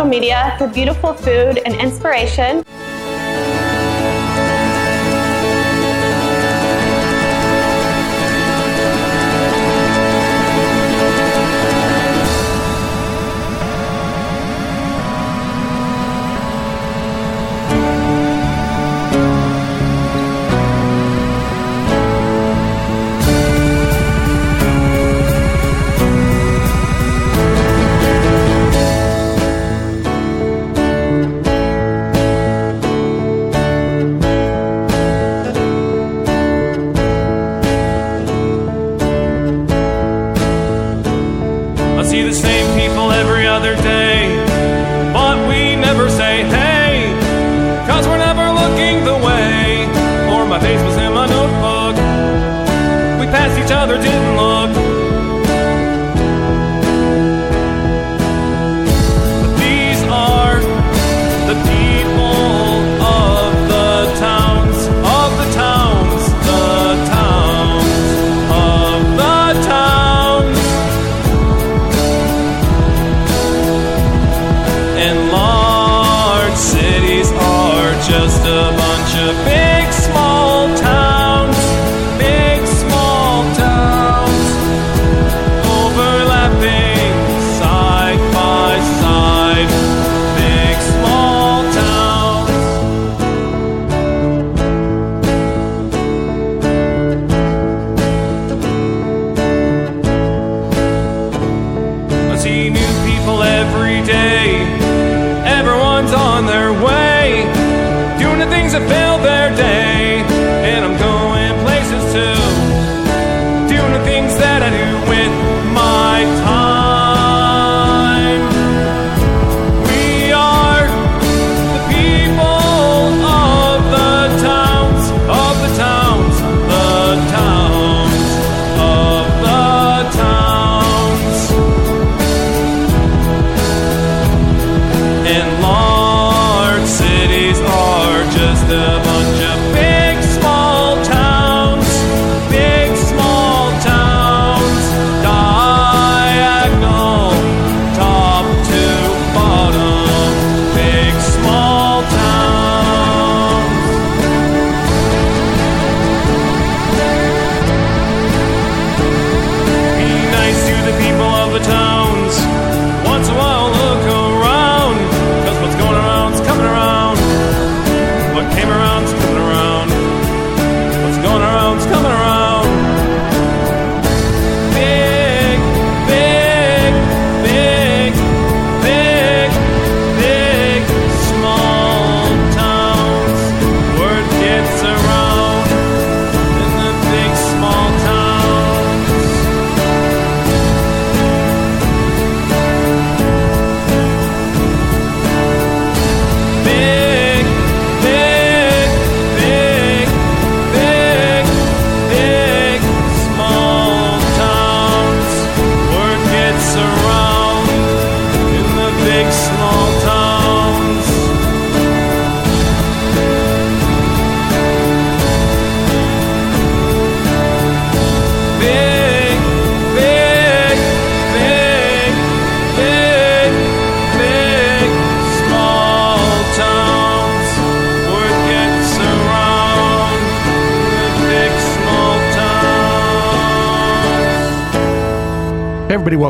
social media for beautiful food and inspiration.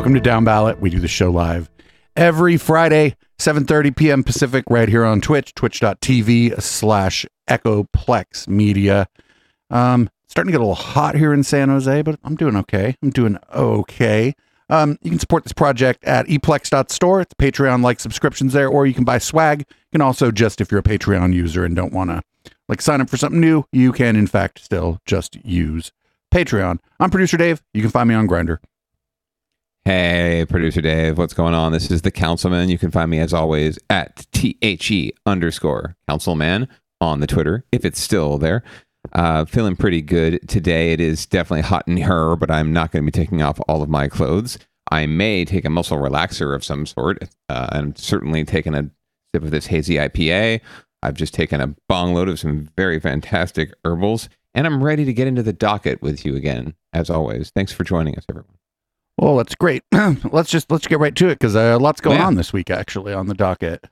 Welcome to Down Ballot. We do the show live every Friday, 7.30 p.m. Pacific, right here on Twitch, twitch.tv slash Echoplex Media. Um, starting to get a little hot here in San Jose, but I'm doing okay. I'm doing okay. Um, you can support this project at eplex.store. It's Patreon like subscriptions there, or you can buy swag. You can also just, if you're a Patreon user and don't want to like sign up for something new, you can in fact still just use Patreon. I'm producer Dave. You can find me on Grindr. Hey, producer Dave, what's going on? This is the Councilman. You can find me as always at THE underscore Councilman on the Twitter, if it's still there. Uh, feeling pretty good today. It is definitely hot in here, but I'm not going to be taking off all of my clothes. I may take a muscle relaxer of some sort. Uh, I'm certainly taking a sip of this hazy IPA. I've just taken a bong load of some very fantastic herbals, and I'm ready to get into the docket with you again, as always. Thanks for joining us, everyone. Well, that's great. let's just let's get right to it because uh, lots going Yeah. on this week actually on the docket.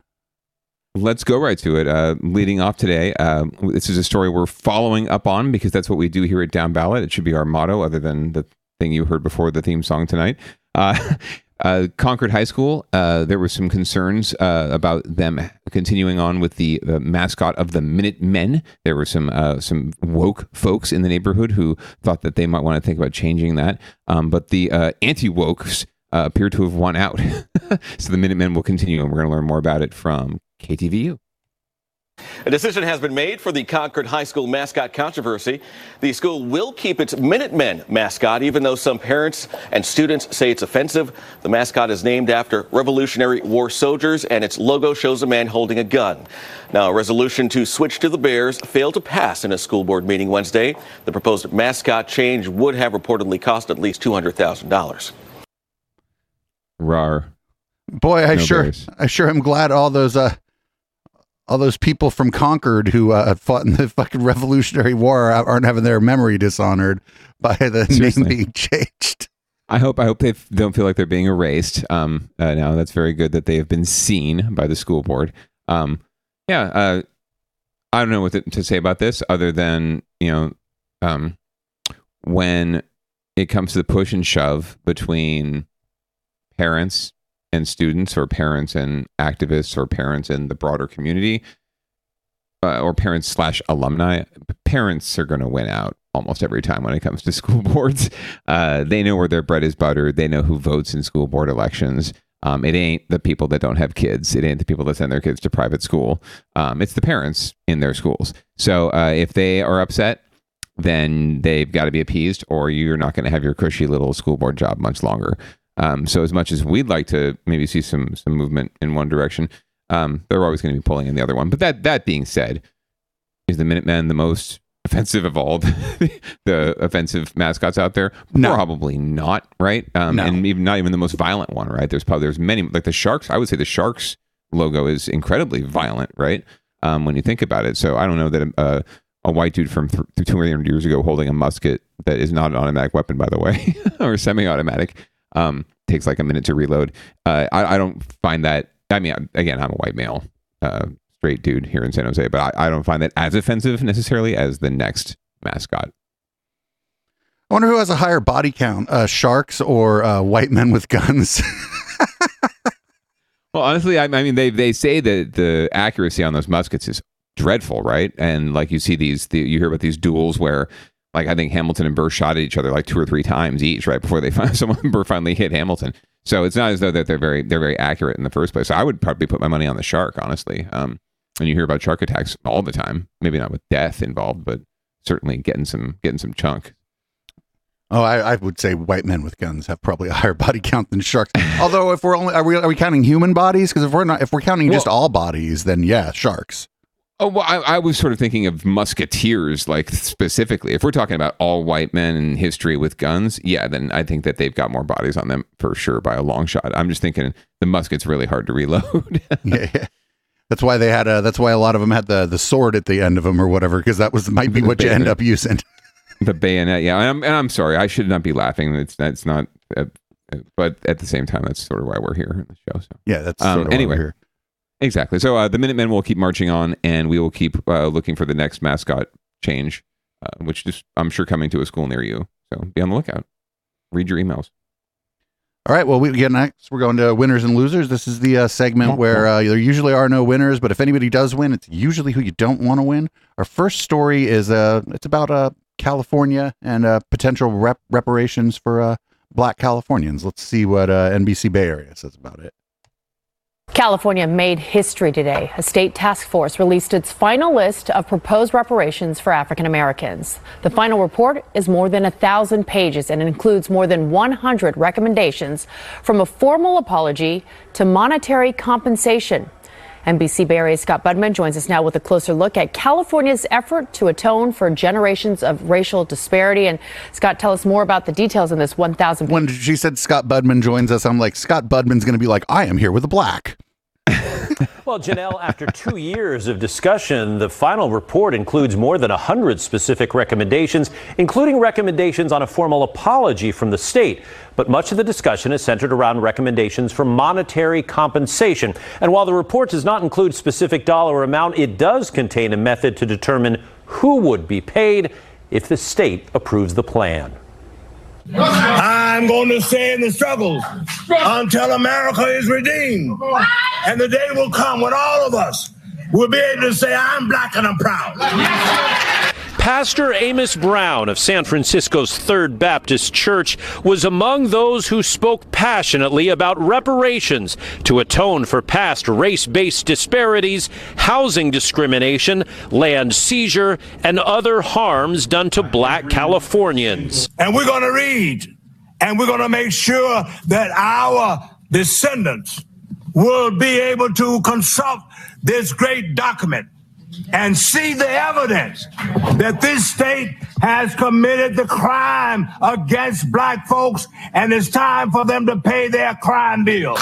Let's go right to it. Uh, leading off today, uh, this is a story we're following up on because that's what we do here at Down Ballot. It should be our motto, other than the thing you heard before the theme song tonight. Uh, uh, Concord High School, uh, there were some concerns uh, about them continuing on with the mascot of the Minute Men. There were some uh, some woke folks in the neighborhood who thought that they might want to think about changing that, um, but the uh, anti wokes uh, appear to have won out. so the Minutemen will continue, and we're going to learn more about it from KTVU. A decision has been made for the Concord High School mascot controversy. The school will keep its Minutemen mascot, even though some parents and students say it's offensive. The mascot is named after Revolutionary War soldiers, and its logo shows a man holding a gun. Now, a resolution to switch to the Bears failed to pass in a school board meeting Wednesday. The proposed mascot change would have reportedly cost at least $200,000. Rar. Boy, I No sure Bears. I sure am glad all those uh all those people from Concord who uh, fought in the fucking Revolutionary War aren't having their memory dishonored by the Seriously. name being changed. I hope I hope they don't feel like they're being erased. Um, uh, now that's very good that they have been seen by the school board. Um, yeah, uh, I don't know what to, to say about this other than you know, um, when it comes to the push and shove between parents and students, or parents and activists, or parents in the broader community, uh, or parents slash alumni, parents are going to win out almost every time when it comes to school boards. Uh, they know where their bread is buttered. They know who votes in school board elections. Um, it ain't the people that don't have kids. It ain't the people that send their kids to private school. Um, it's the parents in their schools. So uh, if they are upset, then they've got to be appeased, or you're not going to have your cushy little school board job much longer. Um, so as much as we'd like to maybe see some some movement in one direction, um, they're always going to be pulling in the other one. But that that being said, is the Minutemen the most offensive of all the, the offensive mascots out there? No. Probably not, right? Um, No. And even not even the most violent one, right? There's probably there's many like the Sharks. I would say the Sharks logo is incredibly violent, right? Um, when you think about it. So I don't know that a, a white dude from th- 200 years ago holding a musket that is not an automatic weapon, by the way, or semi-automatic, um, takes like a minute to reload. Uh, I, I don't find that. I mean, again, I'm a white male, uh, straight dude here in San Jose, but I, I don't find that as offensive necessarily as the next mascot. I wonder who has a higher body count, uh, sharks or uh, white men with guns. Well, honestly, I, I mean, they they say that the accuracy on those muskets is dreadful, right? And like you see these, the, you hear about these duels where, like, I think Hamilton and Burr shot at each other like two or three times each, right before they find someone Burr finally hit Hamilton. So it's not as though that they're very they're very accurate in the first place. So I would probably put my money on the shark, honestly. Um, and you hear about shark attacks all the time. Maybe not with death involved, but certainly getting some getting some chunk. oh, I, I would say white men with guns have probably a higher body count than sharks. Although, if we're only are we are we counting human bodies? Because if we're not, if we're counting just all bodies, then yeah, sharks. Oh well, I, I was sort of thinking of musketeers, like specifically. If we're talking about all white men in history with guns, yeah, then I think that they've got more bodies on them for sure by a long shot. I'm just thinking the musket's really hard to reload. yeah, yeah. That's why they had a. That's why a lot of them had the the sword at the end of them or whatever, because that was might be The what you end up using. the bayonet, yeah. And I'm, and I'm sorry, I should not be laughing. It's that's not, uh, but at the same time, that's sort of why we're here in the show. So Yeah, that's Um, of why we're anyway. Exactly. So uh, the Minutemen will keep marching on, and we will keep uh, looking for the next mascot change, uh, which is I'm sure coming to a school near you. So be on the lookout. Read your emails. All right. Well, we get next. We're going to winners and losers. This is the uh, segment where uh, there usually are no winners, but if anybody does win, it's usually who you don't want to win. Our first story is uh, it's about uh, California and uh, potential rep- reparations for uh, Black Californians. Let's see what uh, NBC Bay Area says about it. California made history today. A state task force released its final list of proposed reparations for African Americans. The final report is more than a thousand pages and includes more than 100 recommendations from a formal apology to monetary compensation. NBC Bay Area's Scott Budman joins us now with a closer look at California's effort to atone for generations of racial disparity. And Scott, tell us more about the details in this 1,000 When she said Scott Budman joins us, I'm like, Scott Budman's going to be like, I am here with a black. Well, Janelle, after two years of discussion, the final report includes more than 100 specific recommendations, including recommendations on a formal apology from the state. But much of the discussion is centered around recommendations for monetary compensation. And while the report does not include specific dollar amount, it does contain a method to determine who would be paid if the state approves the plan. I'm going to stay in the struggles until America is redeemed. And the day will come when all of us will be able to say, I'm black and I'm proud. Pastor Amos Brown of San Francisco's Third Baptist Church was among those who spoke passionately about reparations to atone for past race based disparities, housing discrimination, land seizure, and other harms done to black Californians. And we're going to read and we're going to make sure that our descendants will be able to consult this great document and see the evidence that this state has committed the crime against black folks and it's time for them to pay their crime bill.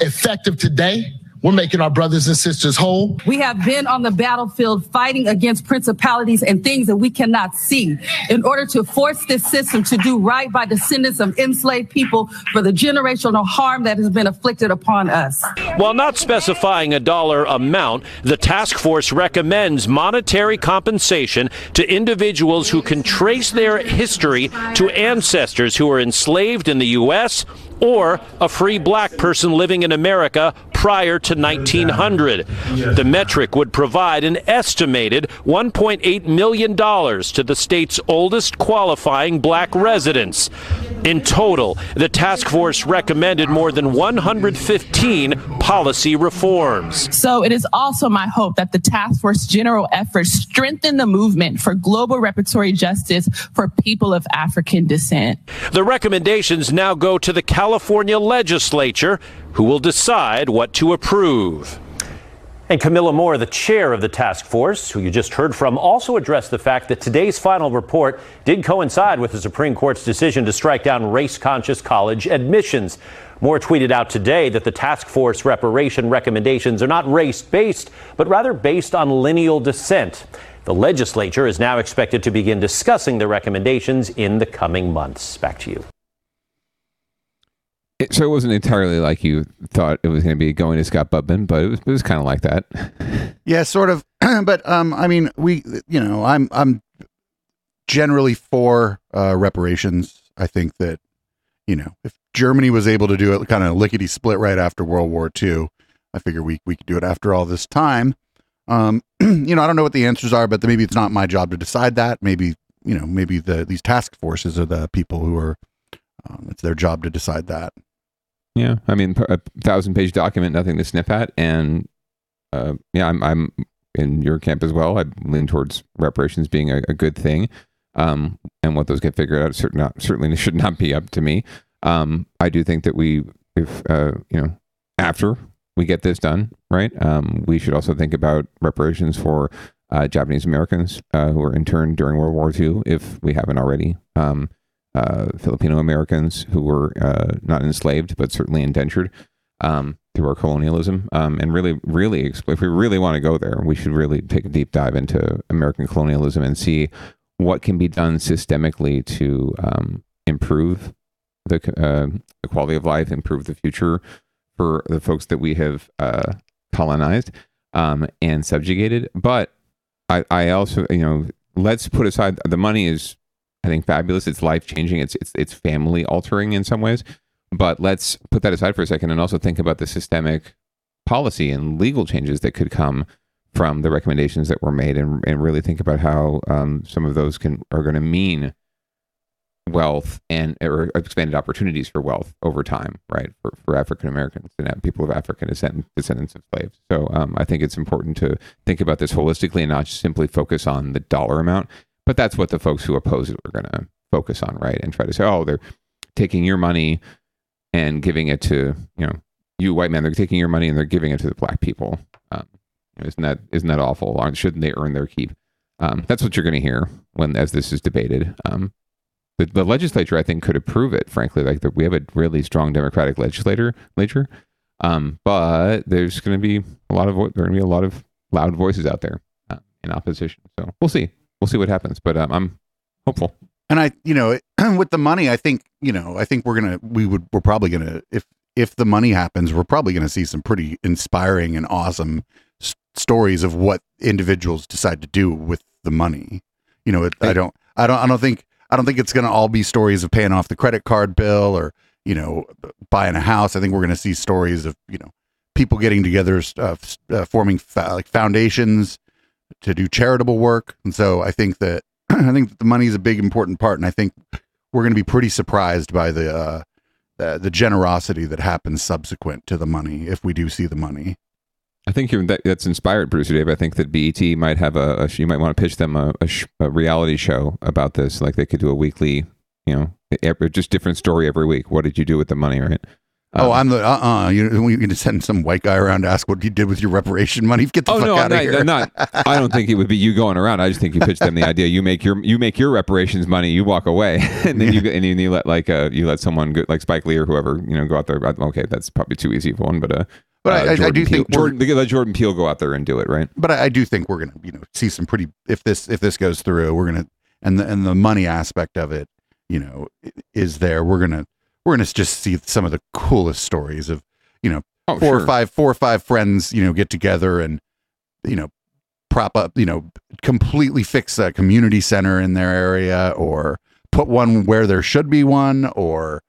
Effective today we're making our brothers and sisters whole. We have been on the battlefield fighting against principalities and things that we cannot see in order to force this system to do right by descendants of enslaved people for the generational harm that has been afflicted upon us. While not specifying a dollar amount, the task force recommends monetary compensation to individuals who can trace their history to ancestors who were enslaved in the U.S or a free black person living in America prior to 1900. The metric would provide an estimated $1.8 million to the state's oldest qualifying black residents. In total, the task force recommended more than 115 policy reforms. So it is also my hope that the task force general efforts strengthen the movement for global reparatory justice for people of African descent. The recommendations now go to the California legislature, who will decide what to approve. And Kamilah Moore, the chair of the task force, who you just heard from, also addressed the fact that today's final report did coincide with the Supreme Court's decision to strike down race conscious college admissions. Moore tweeted out today that the task force reparation recommendations are not race based, but rather based on lineal descent. The legislature is now expected to begin discussing the recommendations in the coming months. Back to you. It, so it wasn't entirely like you thought it was going to be going to Scott Budman, but it was, it was kind of like that. Yeah, sort of. but um, I mean, we, you know, I'm I'm generally for uh, reparations. I think that you know, if Germany was able to do it kind of lickety split right after World War II, I figure we we could do it after all this time. Um, you know, I don't know what the answers are, but maybe it's not my job to decide that. Maybe you know, maybe the these task forces are the people who are. Um, it's their job to decide that. Yeah, I mean, a thousand page document, nothing to sniff at, and uh, yeah, I'm I'm in your camp as well. I lean towards reparations being a, a good thing, um, and what those get figured out certain not, certainly should not be up to me. Um, I do think that we, if uh, you know, after we get this done, right, um, we should also think about reparations for uh, Japanese Americans uh, who were interned during World War II, if we haven't already. Uh, Filipino Americans who were uh, not enslaved but certainly indentured um, through our colonialism, um, and really, really, if we really want to go there, we should really take a deep dive into American colonialism and see what can be done systemically to um, improve the, uh, the quality of life, improve the future for the folks that we have uh, colonized um, and subjugated. But I, I also, you know, let's put aside the money is I think fabulous. It's life changing. It's it's it's family altering in some ways. But let's put that aside for a second and also think about the systemic policy and legal changes that could come from the recommendations that were made, and and really think about how um, some of those can are going to mean wealth and or expanded opportunities for wealth over time, right? For, for African Americans and people of African descent, descendants of slaves. So um, I think it's important to think about this holistically and not simply focus on the dollar amount. But that's what the folks who oppose it are going to focus on, right? And try to say, oh, they're taking your money and giving it to you know you white men. They're taking your money and they're giving it to the black people. Um, isn't that isn't that awful? Shouldn't they earn their keep? Um, that's what you're going to hear when as this is debated. Um, the, the legislature, I think, could approve it. Frankly, like the, we have a really strong Democratic legislator, legislature, Um, but there's going to be a lot of there going to be a lot of loud voices out there uh, in opposition. So we'll see. We'll see what happens. But um, I'm hopeful. And I, you know, with the money, I think, you know, I think we're gonna, we would, we're probably gonna, if if the money happens, we're probably gonna see some pretty inspiring and awesome s- stories of what individuals decide to do with the money. You know, it, I don't, I don't, I don't think, I don't think it's gonna all be stories of paying off the credit card bill or you know buying a house. I think we're gonna see stories of you know people getting together, uh, uh, forming fa- like foundations to do charitable work. And so I think that I think that the money is a big important part, and I think we're going to be pretty surprised by the uh, the, the generosity that happens subsequent to the money if we do see the money. I think that, that's inspired, producer Dave. I think that BET might have a, a you might want to pitch them a, a, sh- a reality show about this. Like they could do a weekly, you know, every, just different story every week. What did you do with the money, right? Oh, I'm the uh uh You we can send some white guy around to ask what he did with your reparation money. Get the oh fuck no, out of here. Not. I don't think it would be you going around. I just think you pitch them the idea. You make your you make your reparations money. You walk away, and then you and you, you let like uh you let someone go, like Spike Lee or whoever you know go out there. Okay, that's probably too easy for one, but uh. But I- uh, I- I do Peele, think we're- Jordan, let Jordan Peele go out there and do it, right? but I, I do think we're gonna you know see some pretty if this if this goes through we're gonna and the and the money aspect of it you know is there we're gonna we're gonna just see some of the coolest stories of you know Oh, four sure. or five four or five friends you know get together and you know prop up you know completely fix a community center in their area or put one where there should be one or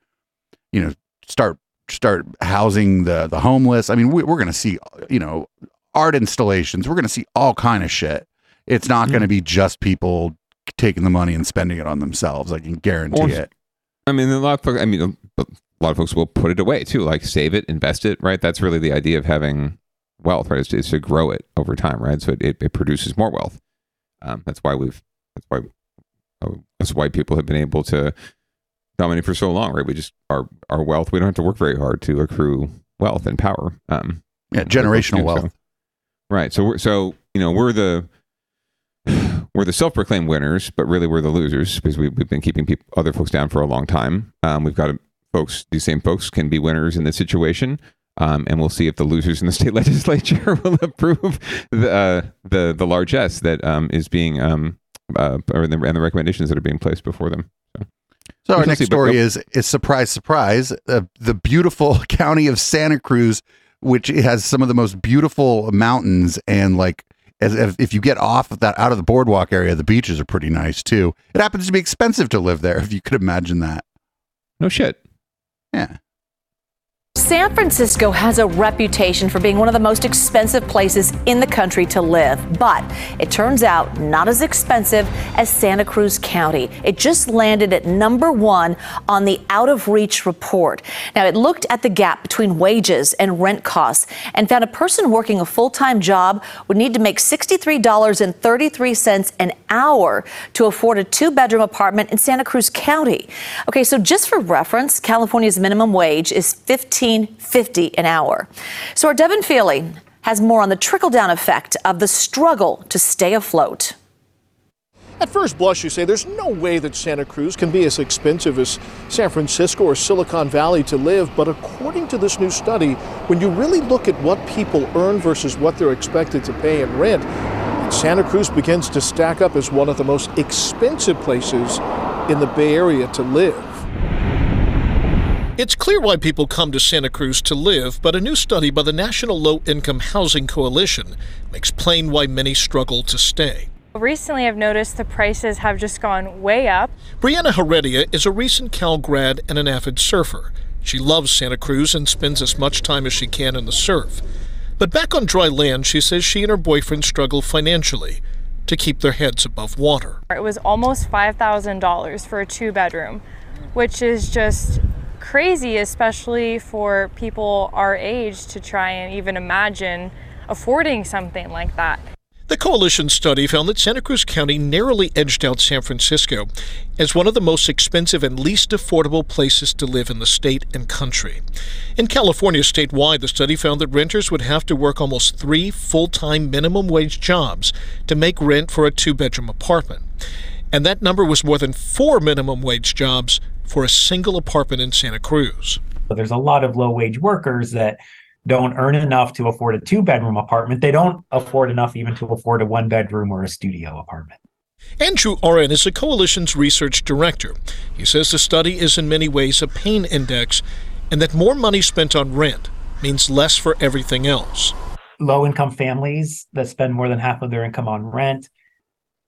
you know start start housing the the homeless. I mean we, we're gonna see you know art installations. We're gonna see all kind of shit. It's not gonna mm. be just people taking the money and spending it on themselves. I can guarantee Or- it I mean, a lot of folks, I mean, a lot of folks will put it away too, like save it, invest it, right? That's really the idea of having wealth, right? Is to, is to grow it over time, right? So it, it, it produces more wealth. Um, that's why we've, that's why, oh, that's why people have been able to dominate for so long, right? We just, our, our wealth, we don't have to work very hard to accrue wealth and power. Um, yeah generational so- wealth Right. So we're so you know we're the we're the self-proclaimed winners, but really we're the losers because we, we've been keeping people, other folks down for a long time. Um, we've got folks; these same folks can be winners in this situation, um, and we'll see if the losers in the state legislature will approve the uh, the the largesse that um, is being um, uh, or the, and the recommendations that are being placed before them. So our next story is is surprise, surprise, uh, the beautiful county of Santa Cruz, which has some of the most beautiful mountains and like as if, if you get off of that out of the boardwalk area, the beaches are pretty nice too. It happens to be expensive to live there, if you could imagine that. No shit. Yeah. San Francisco has a reputation for being one of the most expensive places in the country to live, but it turns out not as expensive as Santa Cruz County. It just landed at number one on the out of reach report. Now, it looked at the gap between wages and rent costs and found a person working a full time job would need to make $63.33 an hour to afford a two bedroom apartment in Santa Cruz County. Okay, so just for reference, California's minimum wage is $15.50 an hour. So our Devin Fehely has more on the trickle down effect of the struggle to stay afloat. At first blush, you say there's no way that Santa Cruz can be as expensive as San Francisco or Silicon Valley to live. But according to this new study, when you really look at what people earn versus what they're expected to pay in rent, Santa Cruz begins to stack up as one of the most expensive places in the Bay Area to live. It's clear why people come to Santa Cruz to live, but a new study by the National Low Income Housing Coalition makes plain why many struggle to stay. Recently, I've noticed the prices have just gone way up. Brianna Heredia is a recent Cal grad and an avid surfer. She loves Santa Cruz and spends as much time as she can in the surf. But back on dry land, she says she and her boyfriend struggle financially to keep their heads above water. It was almost $5,000 for a two bedroom, which is just crazy, especially for people our age to try and even imagine affording something like that. The coalition study found that Santa Cruz County narrowly edged out San Francisco as one of the most expensive and least affordable places to live in the state and country. In California statewide, the study found that renters would have to work almost three full time minimum wage jobs to make rent for a two bedroom apartment. And that number was more than four minimum wage jobs for a single apartment in Santa Cruz. But there's a lot of low wage workers that don't earn enough to afford a two bedroom apartment. They don't afford enough even to afford a one bedroom or a studio apartment. Andrew Aurand is the coalition's research director. He says the study is in many ways a pain index and that more money spent on rent means less for everything else. Low income families that spend more than half of their income on rent,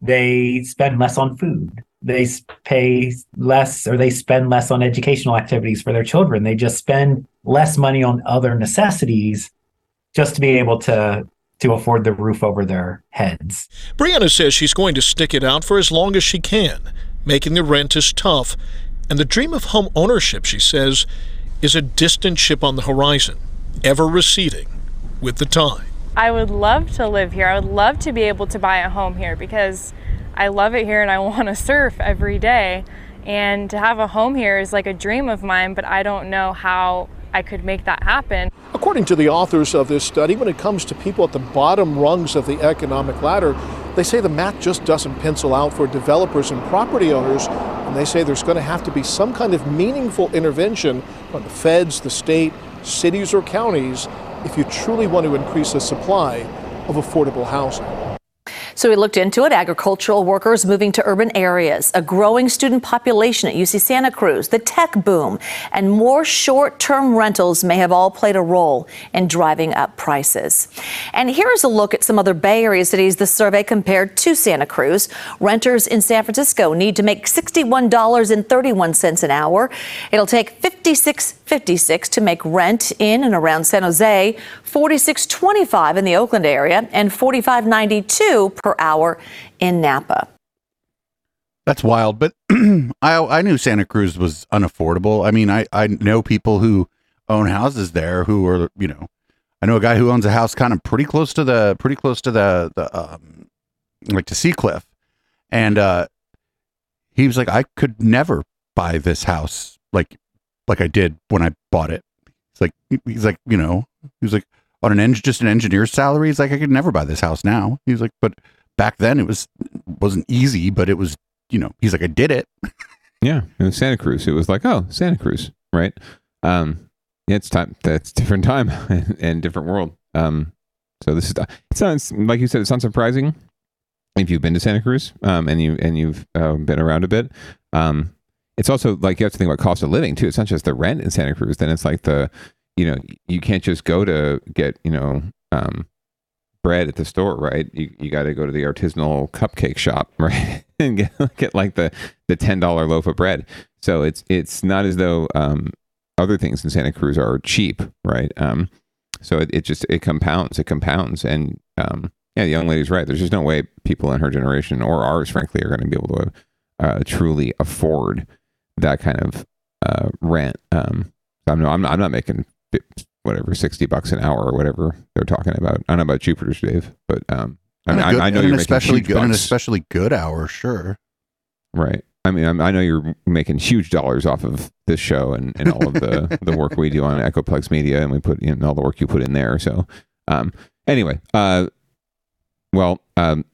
they spend less on food. They pay less or they spend less on educational activities for their children. They just spend less money on other necessities just to be able to to afford the roof over their heads. Brianna says she's going to stick it out for as long as she can. Making the rent is tough, and the dream of home ownership, she says, is a distant ship on the horizon, ever receding with the tide. I would love to live here. I would love to be able to buy a home here because I love it here and I want to surf every day. And to have a home here is like a dream of mine, but I don't know how I could make that happen. According to the authors of this study, when it comes to people at the bottom rungs of the economic ladder, they say the math just doesn't pencil out for developers and property owners. And they say there's going to have to be some kind of meaningful intervention from the feds, the state, cities, or counties if you truly want to increase the supply of affordable housing. So we looked into it. Agricultural workers moving to urban areas, a growing student population at UC Santa Cruz, the tech boom, and more short term rentals may have all played a role in driving up prices. And here's a look at some other Bay Area cities the survey compared to Santa Cruz. Renters in San Francisco need to make $61.31 an hour. It'll take $56.56 to make rent in and around San Jose, $46.25 in the Oakland area, and $45.92 per hour in Napa. That's wild, but I I knew Santa Cruz was unaffordable. I mean, I I know people who own houses there who are you know, I know a guy who owns a house kind of pretty close to the pretty close to the the um like to Sea Cliff, and uh he was like, I could never buy this house like like I did when I bought it. It's like he's like you know he was like on an eng- just an engineer's salary. He's like I could never buy this house now. He's like, but back then it was wasn't easy, but it was you know he's like I did it. Yeah, was Santa Cruz. It was like, oh, Santa Cruz, right? Um, yeah, it's time. That's different time and, different world. Um, so this is it sounds like you said. It sounds surprising if you've been to Santa Cruz, um, and you and you've uh, been around a bit. Um, it's also like you have to think about cost of living too. It's not just the rent in Santa Cruz. Then it's like the, you know, you can't just go to get you know um, bread at the store, right? You you got to go to the artisanal cupcake shop, right, and get get like the the ten dollar loaf of bread. So it's it's not as though um, other things in Santa Cruz are cheap, right? Um, so it, it just it compounds, it compounds, and um, yeah, the young lady's right. There's just no way people in her generation or ours, frankly, are going to be able to uh, truly afford that kind of uh, rent. Um, I'm no, I'm not, I'm not making whatever sixty bucks an hour or whatever they're talking about. I don't know about Jupiter's, Dave, but um, I, mean, good- I, I know you're an making especially huge good, on an especially good hour, sure. Right. I mean, I'm, I know you're making huge dollars off of this show and, and all of the, the work we do on Echoplex Media, and we put in all the work you put in there. So, um, anyway, uh, well, um,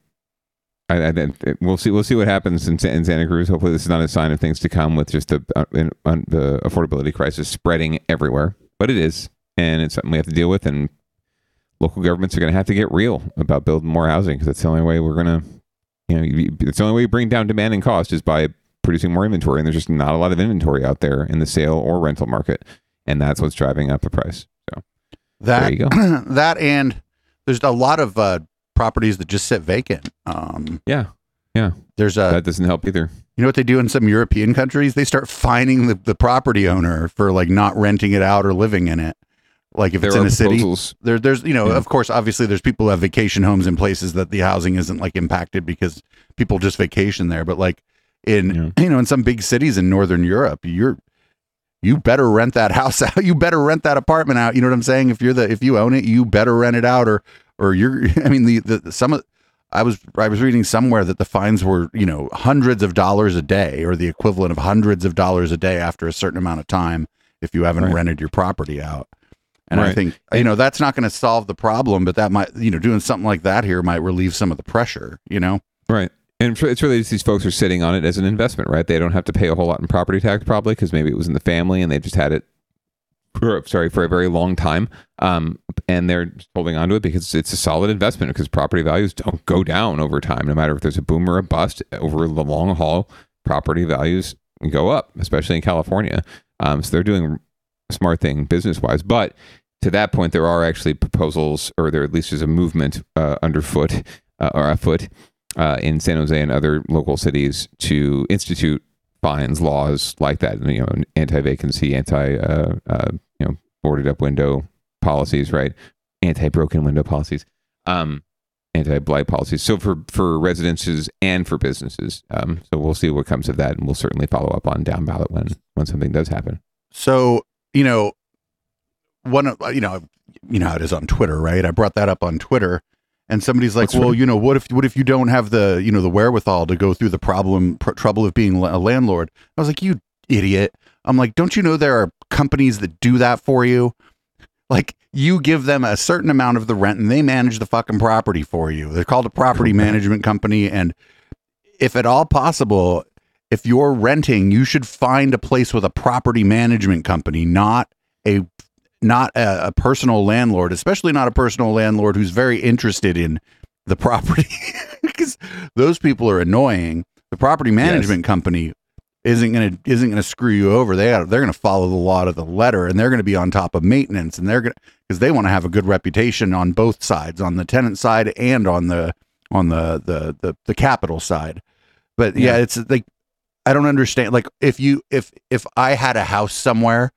I, I, we'll see. We'll see what happens in, in Santa Cruz. Hopefully, this is not a sign of things to come with just the uh, in, on the affordability crisis spreading everywhere. But it is, and it's something we have to deal with. And local governments are going to have to get real about building more housing because that's the only way we're going to you know, it's the only way you bring down demand and cost is by producing more inventory. And there's just not a lot of inventory out there in the sale or rental market. And that's what's driving up the price. So That there you go. that and there's a lot of uh, properties that just sit vacant. Um, yeah, yeah. There's a that doesn't help either. You know what they do in some European countries? They start fining the, the property owner for like not renting it out or living in it. Like if it's in a city, there, there's you know, Yeah. of course, obviously, there's people who have vacation homes in places that the housing isn't like impacted because people just vacation there. But like in you know, in some big cities in Northern Europe, you're you better rent that house out. You better rent that apartment out. You know what I'm saying? If you're the if you own it, you better rent it out or or you're. I mean, the the some of I was I was reading somewhere that the fines were you know hundreds of dollars a day or the equivalent of hundreds of dollars a day after a certain amount of time if you haven't Right. rented your property out. And I think you know that's not going to solve the problem, but that might you know doing something like that here might relieve some of the pressure. You know, Right. And it's really just these folks are sitting on it as an investment, right? They don't have to pay a whole lot in property tax probably because maybe it was in the family and they just had it for, sorry for a very long time um, and they're holding on to it because it's a solid investment because property values don't go down over time no matter if there's a boom or a bust over the long haul property values go up especially in california um, so they're doing smart thing business wise but to that point there are actually proposals or there at least is a movement uh, underfoot uh, or afoot uh, in san jose and other local cities to institute fines laws like that you know anti-vacancy anti uh, uh, you know boarded up window policies right? Anti broken window policies um anti blight policies. So for for residences and for businesses um so we'll see what comes of that and we'll certainly follow up on down ballot when when something does happen. So, you know, one of you know, you know how it is on Twitter, right? I brought that up on Twitter and somebody's like, What's "Well, Twitter? you know, what if what if you don't have the, you know, the wherewithal to go through the problem pr- trouble of being a landlord?" I was like, "You idiot." I'm like, "Don't you know there are companies that do that for you?" Like you give them a certain amount of the rent and they manage the fucking property for you. They're called a property management company and if at all possible, if you're renting, you should find a place with a property management company, not a not a, a personal landlord, especially not a personal landlord who's very interested in the property because those people are annoying. The property management company isn't gonna isn't gonna screw you over. They they're gonna follow the law to the letter, and they're gonna be on top of maintenance, and they're gonna because they want to have a good reputation on both sides, on the tenant side and on the on the the the, the capital side. But yeah, Yeah. it's like I don't understand. Like if you if if I had a house somewhere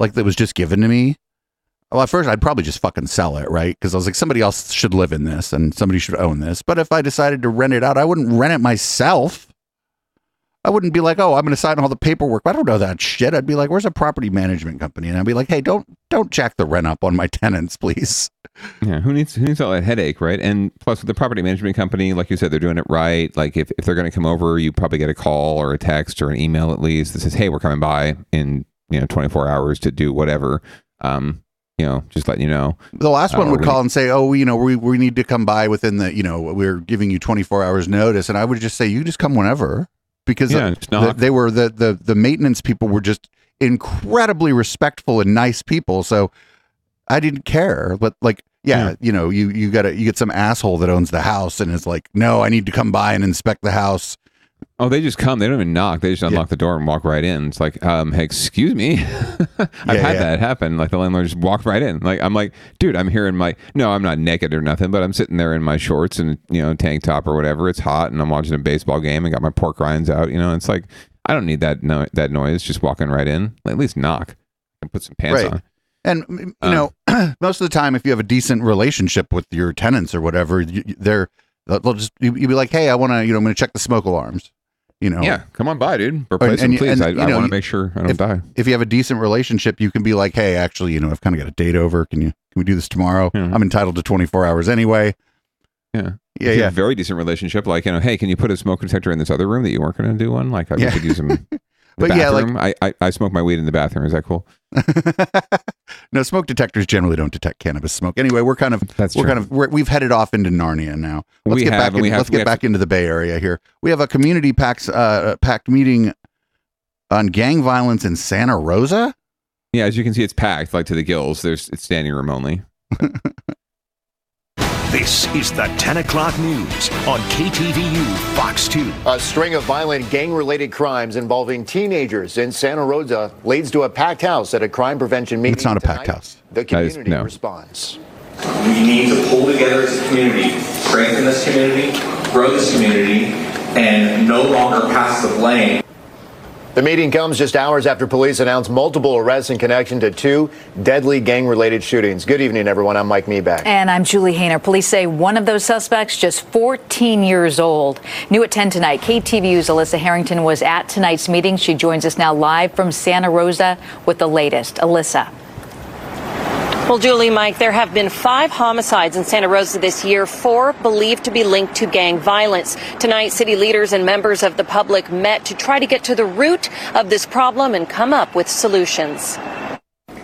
like that was just given to me. Well, at first I'd probably just fucking sell it, right? Because I was like, somebody else should live in this and somebody should own this. But if I decided to rent it out, I wouldn't rent it myself. I wouldn't be like, oh, I'm going to sign all the paperwork. I don't know that shit. I'd be like, where's a property management company? And I'd be like, hey, don't don't jack the rent up on my tenants, please. Yeah, who needs who needs all that headache, right? And plus, with the property management company, like you said, they're doing it right. Like if, if they're going to come over, you probably get a call or a text or an email at least that says, "Hey, we're coming by in you know 24 hours to do whatever." Um, you know, just letting you know. The last Uh, one would call and say, "Oh, you know, we we need to come by within the, you know, we're giving you 24 hours notice." And I would just say, "You just come whenever," because Yeah, the- they were the the the maintenance people were just incredibly respectful and nice people. So I didn't care. But like, yeah, you know, you you got to you get some asshole that owns the house and is like, "No, I need to come by and inspect the house." Oh, they just come. They don't even knock. They just unlock the door and walk right in. It's like, um, hey, excuse me. I've Yeah, had yeah. that happen. Like the landlord just walked right in. Like I'm like, dude, I'm here in my no, I'm not naked or nothing, but I'm sitting there in my shorts and you know tank top or whatever. It's hot and I'm watching a baseball game and got my pork rinds out. You know, it's like I don't need that no- that noise. Just walking right in. Like, at least knock and put some pants Right. on. And you Um, know, most of the time, if you have a decent relationship with your tenants or whatever, you- they're they'll they'll just you, you'll be like, "Hey, I want to, you know, I'm going to check the smoke alarms." You know, Yeah, come on by, dude. And- Replace them, please. and, I, I want to make sure I don't if, die. If you have a decent relationship, you can be like, "Hey, actually, you know, I've kind of got a date over. Can you can we do this tomorrow? I'm entitled to 24 hours anyway." Yeah. Yeah, If you have yeah. a very decent relationship. Like, you know, hey, can you put a smoke detector in this other room that you weren't going to do one? Like, I Yeah. could use them. the But yeah, like- I, I, I smoke my weed in the bathroom. Is that cool? No, smoke detectors generally don't detect cannabis smoke. Anyway, we're kind of That's we're true. kind of we're, we've headed off into Narnia now. Let's We get have, back in, we have- let's we get have- back into the Bay Area here. We have a community packs uh, packed meeting on gang violence in Santa Rosa. Yeah, as you can see, it's packed like to the gills. There's it's standing room only. This is the 10 o'clock news on KTVU Fox 2. A string of violent gang related crimes involving teenagers in Santa Rosa leads to a packed house at a crime prevention meeting. It's not a packed house. The That is- community no. responds. We need to pull together as a community, strengthen this community, grow this community, and no longer pass the blame. The meeting comes just hours after police announced multiple arrests in connection to two deadly gang related shootings. Good evening, everyone. I'm Mike Mibach. And I'm Julie Haener. Police say one of those suspects, just 14 years old. New at 10 tonight, KTVU's Alyssa Harrington was at tonight's meeting. She joins us now live from Santa Rosa with the latest. Alyssa. Well, Julie, Mike, there have been five homicides in Santa Rosa this year, four believed to be linked to gang violence. Tonight, city leaders and members of the public met to try to get to the root of this problem and come up with solutions.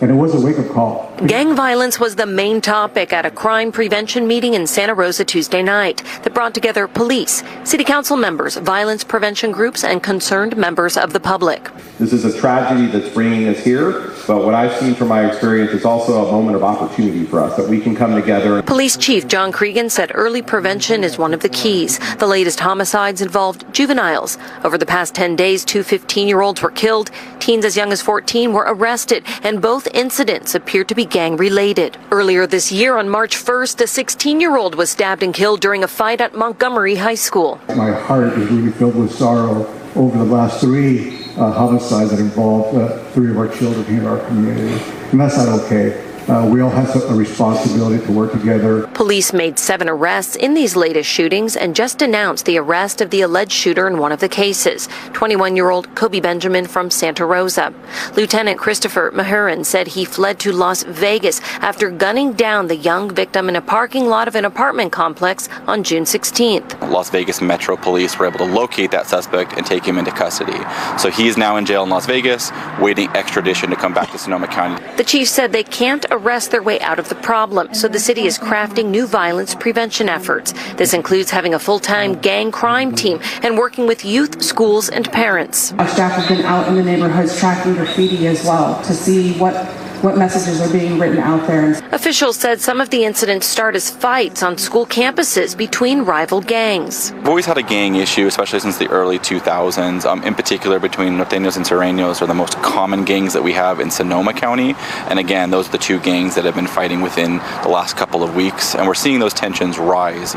And it was a wake up call. Gang violence was the main topic at a crime prevention meeting in Santa Rosa Tuesday night that brought together police, city council members, violence prevention groups, and concerned members of the public. This is a tragedy that's bringing us here, but what I've seen from my experience is also a moment of opportunity for us that we can come together. Police Chief John Cregan said early prevention is one of the keys. The latest homicides involved juveniles. Over the past 10 days, two 15 year olds were killed. Teens as young as 14 were arrested, and both incidents appear to be gang related. Earlier this year, on March 1st, a 16 year old was stabbed and killed during a fight at Montgomery High School. My heart is really filled with sorrow over the last three uh, homicides that involved uh, three of our children here in our community. And that's not okay. Uh, we all have a responsibility to work together. Police made seven arrests in these latest shootings and just announced the arrest of the alleged shooter in one of the cases, 21 year old Kobe Benjamin from Santa Rosa. Lieutenant Christopher Mahurin said he fled to Las Vegas after gunning down the young victim in a parking lot of an apartment complex on June 16th. Las Vegas Metro Police were able to locate that suspect and take him into custody. So he's now in jail in Las Vegas, waiting extradition to come back to Sonoma County. The chief said they can't arrest their way out of the problem, so the city is crafting new violence prevention efforts. This includes having a full time gang crime team and working with youth, schools, and parents. Our staff have been out in the neighborhoods tracking graffiti as well to see what what messages are being written out there. Officials said some of the incidents start as fights on school campuses between rival gangs. We've always had a gang issue, especially since the early 2000s. Um, in particular, between Norteños and Sureños are the most common gangs that we have in Sonoma County. And again, those are the two gangs that have been fighting within the last couple of weeks. And we're seeing those tensions rise.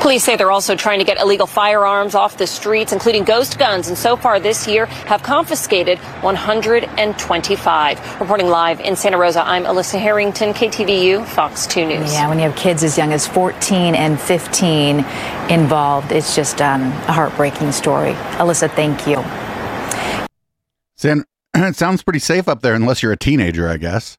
Police say they're also trying to get illegal firearms off the streets, including ghost guns, and so far this year have confiscated 125. Reporting live in Santa Rosa, I'm Alyssa Harrington, KTVU, Fox 2 News. Yeah, when you have kids as young as 14 and 15 involved, it's just um, a heartbreaking story. Alyssa, thank you. San, it sounds pretty safe up there, unless you're a teenager, I guess.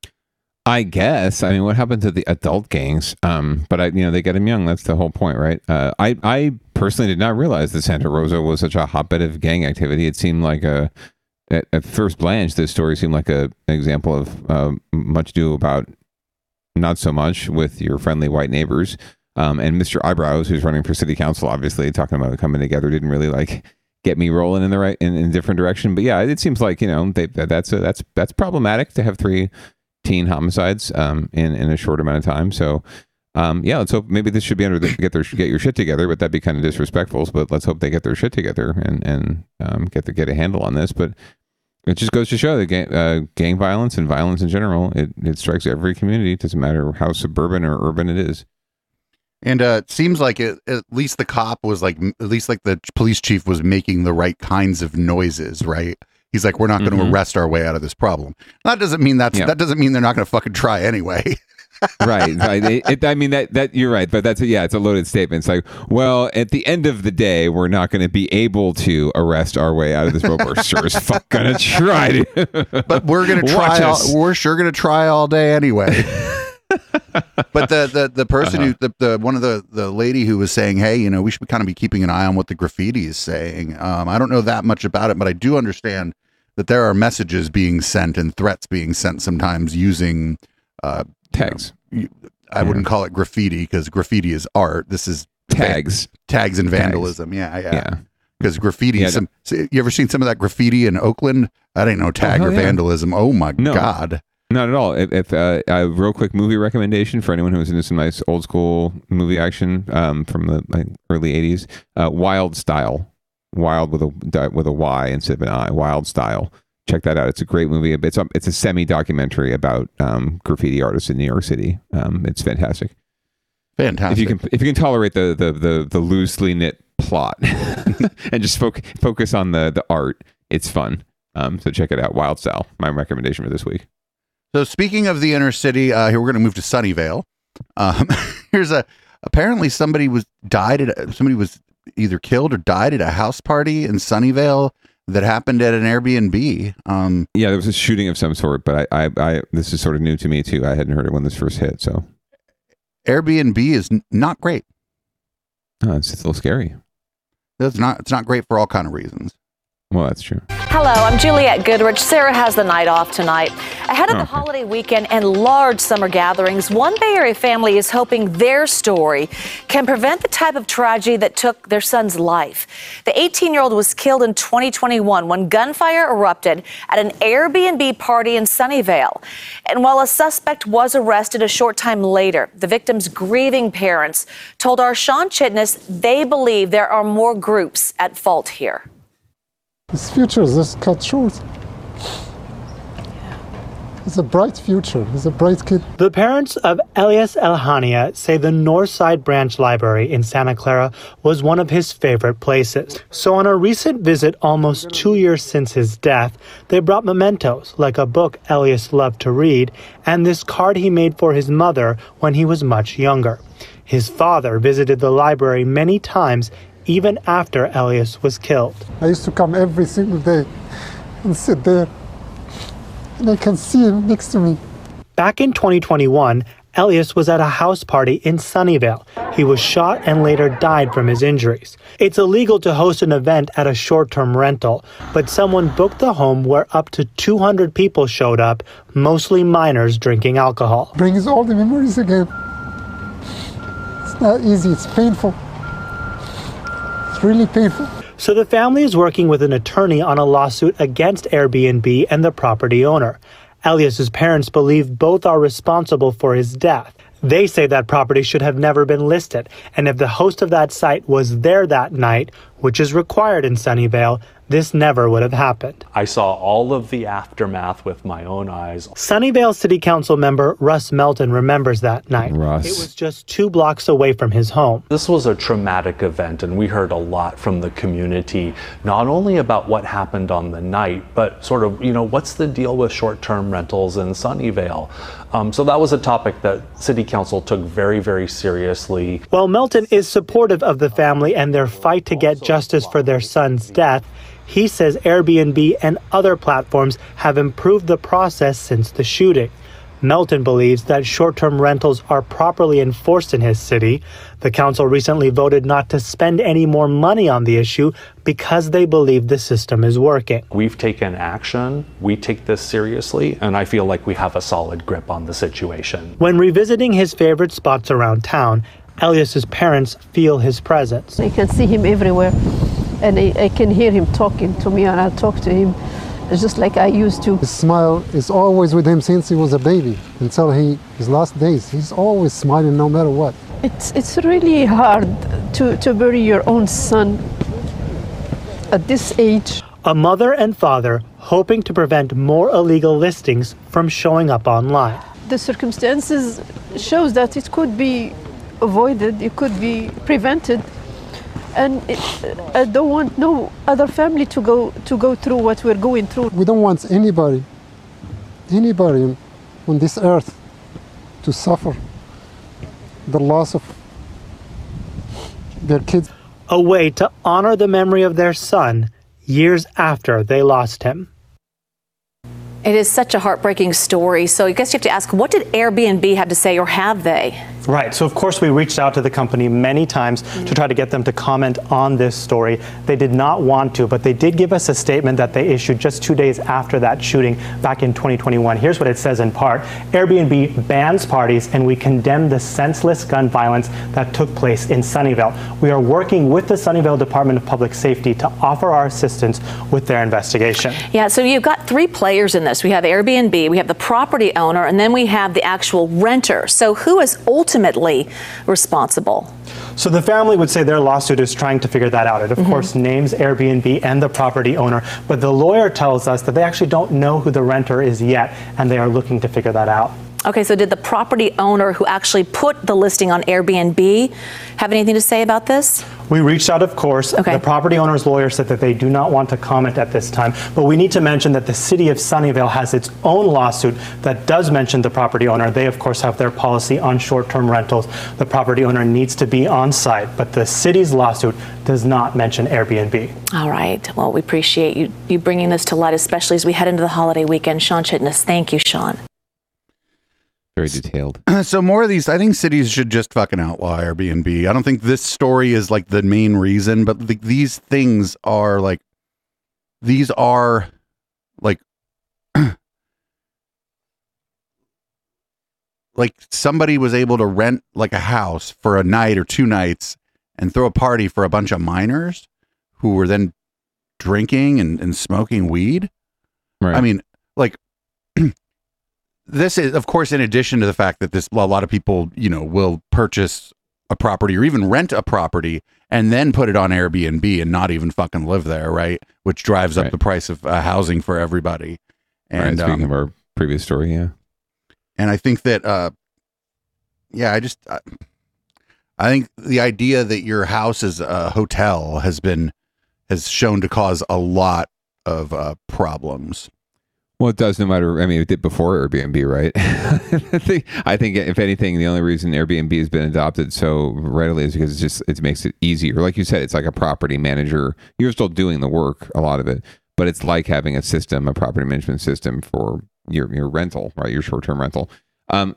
I guess. I mean, what happened to the adult gangs? Um, but I, you know, they get them young. That's the whole point, right? Uh, I, I personally did not realize that Santa Rosa was such a hotbed of gang activity. It seemed like a, at, at first glance, this story seemed like a, an example of uh, much ado about not so much with your friendly white neighbors. Um, and Mr. Eyebrows, who's running for city council, obviously talking about coming together, didn't really like get me rolling in the right in, in different direction. But yeah, it seems like you know they, that's a, that's that's problematic to have three teen homicides um, in in a short amount of time. So. Um, yeah, let's hope maybe this should be under the get their get your shit together, but that'd be kind of disrespectful. But let's hope they get their shit together and and um, get the get a handle on this. But it just goes to show that gang, uh, gang violence and violence in general it, it strikes every community. It doesn't matter how suburban or urban it is. And uh, it seems like it, at least the cop was like, at least like the police chief was making the right kinds of noises, right? He's like, we're not going to Mhm. arrest our way out of this problem. That doesn't mean that's Yeah. that doesn't mean they're not going to fucking try anyway. right, right. It, it- I mean that that you're right, but that's a, yeah, it's a loaded statement. It's like, well, at the end of the day, we're not going to be able to arrest our way out of this, but we're sure as fuck gonna try to. but we're gonna try. All, we're sure gonna try all day anyway. but the the the person Uh-huh. who the, the one of the the lady who was saying, hey, you know, we should kind of be keeping an eye on what the graffiti is saying. Um, I don't know that much about it, but I do understand that there are messages being sent and threats being sent sometimes using uh, tags. I wouldn't call it graffiti because graffiti is art. This is Tags. tags and vandalism. Yeah, yeah. Yeah. Because graffiti, Yeah, some you ever seen some of that graffiti in Oakland? I didn't know tag hell or yeah. vandalism. Oh my No. god! Not at all. If, if uh, a real quick movie recommendation for anyone who's into some nice old school movie action um, from the like, early '80s, uh, Wild Style, Wild with a with a Y instead of an I, Wild Style. Check that out. It's a great movie. It's a, it's a semi documentary about um, graffiti artists in New York City. Um, it's fantastic. Fantastic. If you can if you can tolerate the the the, the loosely knit plot and just foc- focus on the the art, it's fun. Um, so check it out. Wild Style, my recommendation for this week. So speaking of the inner city, uh, here we're going to move to Sunnyvale. Um, here's a apparently somebody was died at somebody was either killed or died at a house party in Sunnyvale that happened at an Airbnb. Um, Yeah, there was a shooting of some sort, but I, I, I this is sort of new to me too. I hadn't heard it when this first hit, so Airbnb is n- not great. it's, it's a little scary. It's not. It's not great for all kind of reasons. Well, that's true. Hello, I'm Juliette Goodrich. Sarah has the night off tonight. Ahead of the oh, Okay. holiday weekend and large summer gatherings, one Bay Area family is hoping their story can prevent the type of tragedy that took their son's life. The 18 year old was killed in 2021 when gunfire erupted at an Airbnb party in Sunnyvale. And while a suspect was arrested a short time later, the victim's grieving parents told our Sean Chitness they believe there are more groups at fault here. His future is just cut short. It's a bright future. He's a bright kid. The parents of Elias Elhania say the Northside Branch Library in Santa Clara was one of his favorite places. So, on a recent visit almost two years since his death, they brought mementos like a book Elias loved to read and this card he made for his mother when he was much younger. His father visited the library many times even after Elias was killed. I used to come every single day and sit there, and I can see him next to me. Back in 2021, Elias was at a house party in Sunnyvale. He was shot and later died from his injuries. It's illegal to host an event at a short term rental, but someone booked the home where up to 200 people showed up, mostly minors drinking alcohol. Brings all the memories again. It's not easy. It's painful. Really painful. So the family is working with an attorney on a lawsuit against Airbnb and the property owner. Elias's parents believe both are responsible for his death. They say that property should have never been listed, and if the host of that site was there that night, which is required in Sunnyvale, this never would have happened. I saw all of the aftermath with my own eyes. Sunnyvale City Council member Russ Melton remembers that night. Russ. It was just two blocks away from his home. This was a traumatic event, and we heard a lot from the community, not only about what happened on the night, but sort of, you know, what's the deal with short term rentals in Sunnyvale? Um, so that was a topic that City Council took very, very seriously. While Melton is supportive of the family and their fight to get justice for their son's death, he says Airbnb and other platforms have improved the process since the shooting. Melton believes that short term rentals are properly enforced in his city. The council recently voted not to spend any more money on the issue because they believe the system is working. We've taken action, we take this seriously, and I feel like we have a solid grip on the situation. When revisiting his favorite spots around town, Elias's parents feel his presence. I can see him everywhere, and I, I can hear him talking to me, and I talk to him it's just like I used to. His smile is always with him since he was a baby until he his last days. He's always smiling no matter what. It's it's really hard to, to bury your own son at this age. A mother and father hoping to prevent more illegal listings from showing up online. The circumstances shows that it could be avoided, it could be prevented and it, uh, I don't want no other family to go to go through what we're going through. We don't want anybody, anybody on this earth, to suffer the loss of their kids. A way to honor the memory of their son years after they lost him. It is such a heartbreaking story. So I guess you have to ask, what did Airbnb have to say, or have they? Right. So, of course, we reached out to the company many times mm-hmm. to try to get them to comment on this story. They did not want to, but they did give us a statement that they issued just two days after that shooting back in 2021. Here's what it says in part Airbnb bans parties, and we condemn the senseless gun violence that took place in Sunnyvale. We are working with the Sunnyvale Department of Public Safety to offer our assistance with their investigation. Yeah, so you've got three players in this. We have Airbnb, we have the property owner, and then we have the actual renter. So, who is ultimately responsible? So the family would say their lawsuit is trying to figure that out. It, of mm-hmm. course, names Airbnb and the property owner, but the lawyer tells us that they actually don't know who the renter is yet, and they are looking to figure that out. Okay, so did the property owner who actually put the listing on Airbnb have anything to say about this? We reached out, of course. Okay. The property owner's lawyer said that they do not want to comment at this time. But we need to mention that the city of Sunnyvale has its own lawsuit that does mention the property owner. They, of course, have their policy on short term rentals. The property owner needs to be on site, but the city's lawsuit does not mention Airbnb. All right. Well, we appreciate you, you bringing this to light, especially as we head into the holiday weekend. Sean Chitness, thank you, Sean. Very detailed. So more of these, I think cities should just fucking outlaw Airbnb. I don't think this story is like the main reason, but the, these things are like these are like like somebody was able to rent like a house for a night or two nights and throw a party for a bunch of minors who were then drinking and, and smoking weed. Right. I mean, like this is of course in addition to the fact that this a lot of people, you know, will purchase a property or even rent a property and then put it on Airbnb and not even fucking live there, right? Which drives up the price of uh, housing for everybody. right, And speaking um, of our previous story, yeah. and I think that, uh, yeah, I just, I, I think the idea that your house is a hotel has been, has shown to cause a lot of uh, problems. Well, it does no matter. I mean, it did before Airbnb, right? I think, I think if anything, the only reason Airbnb has been adopted so readily is because it's just it makes it easier. Like you said, it's like a property manager. You're still doing the work, a lot of it, but it's like having a system, a property management system for your your rental, right? Your short term rental. Um,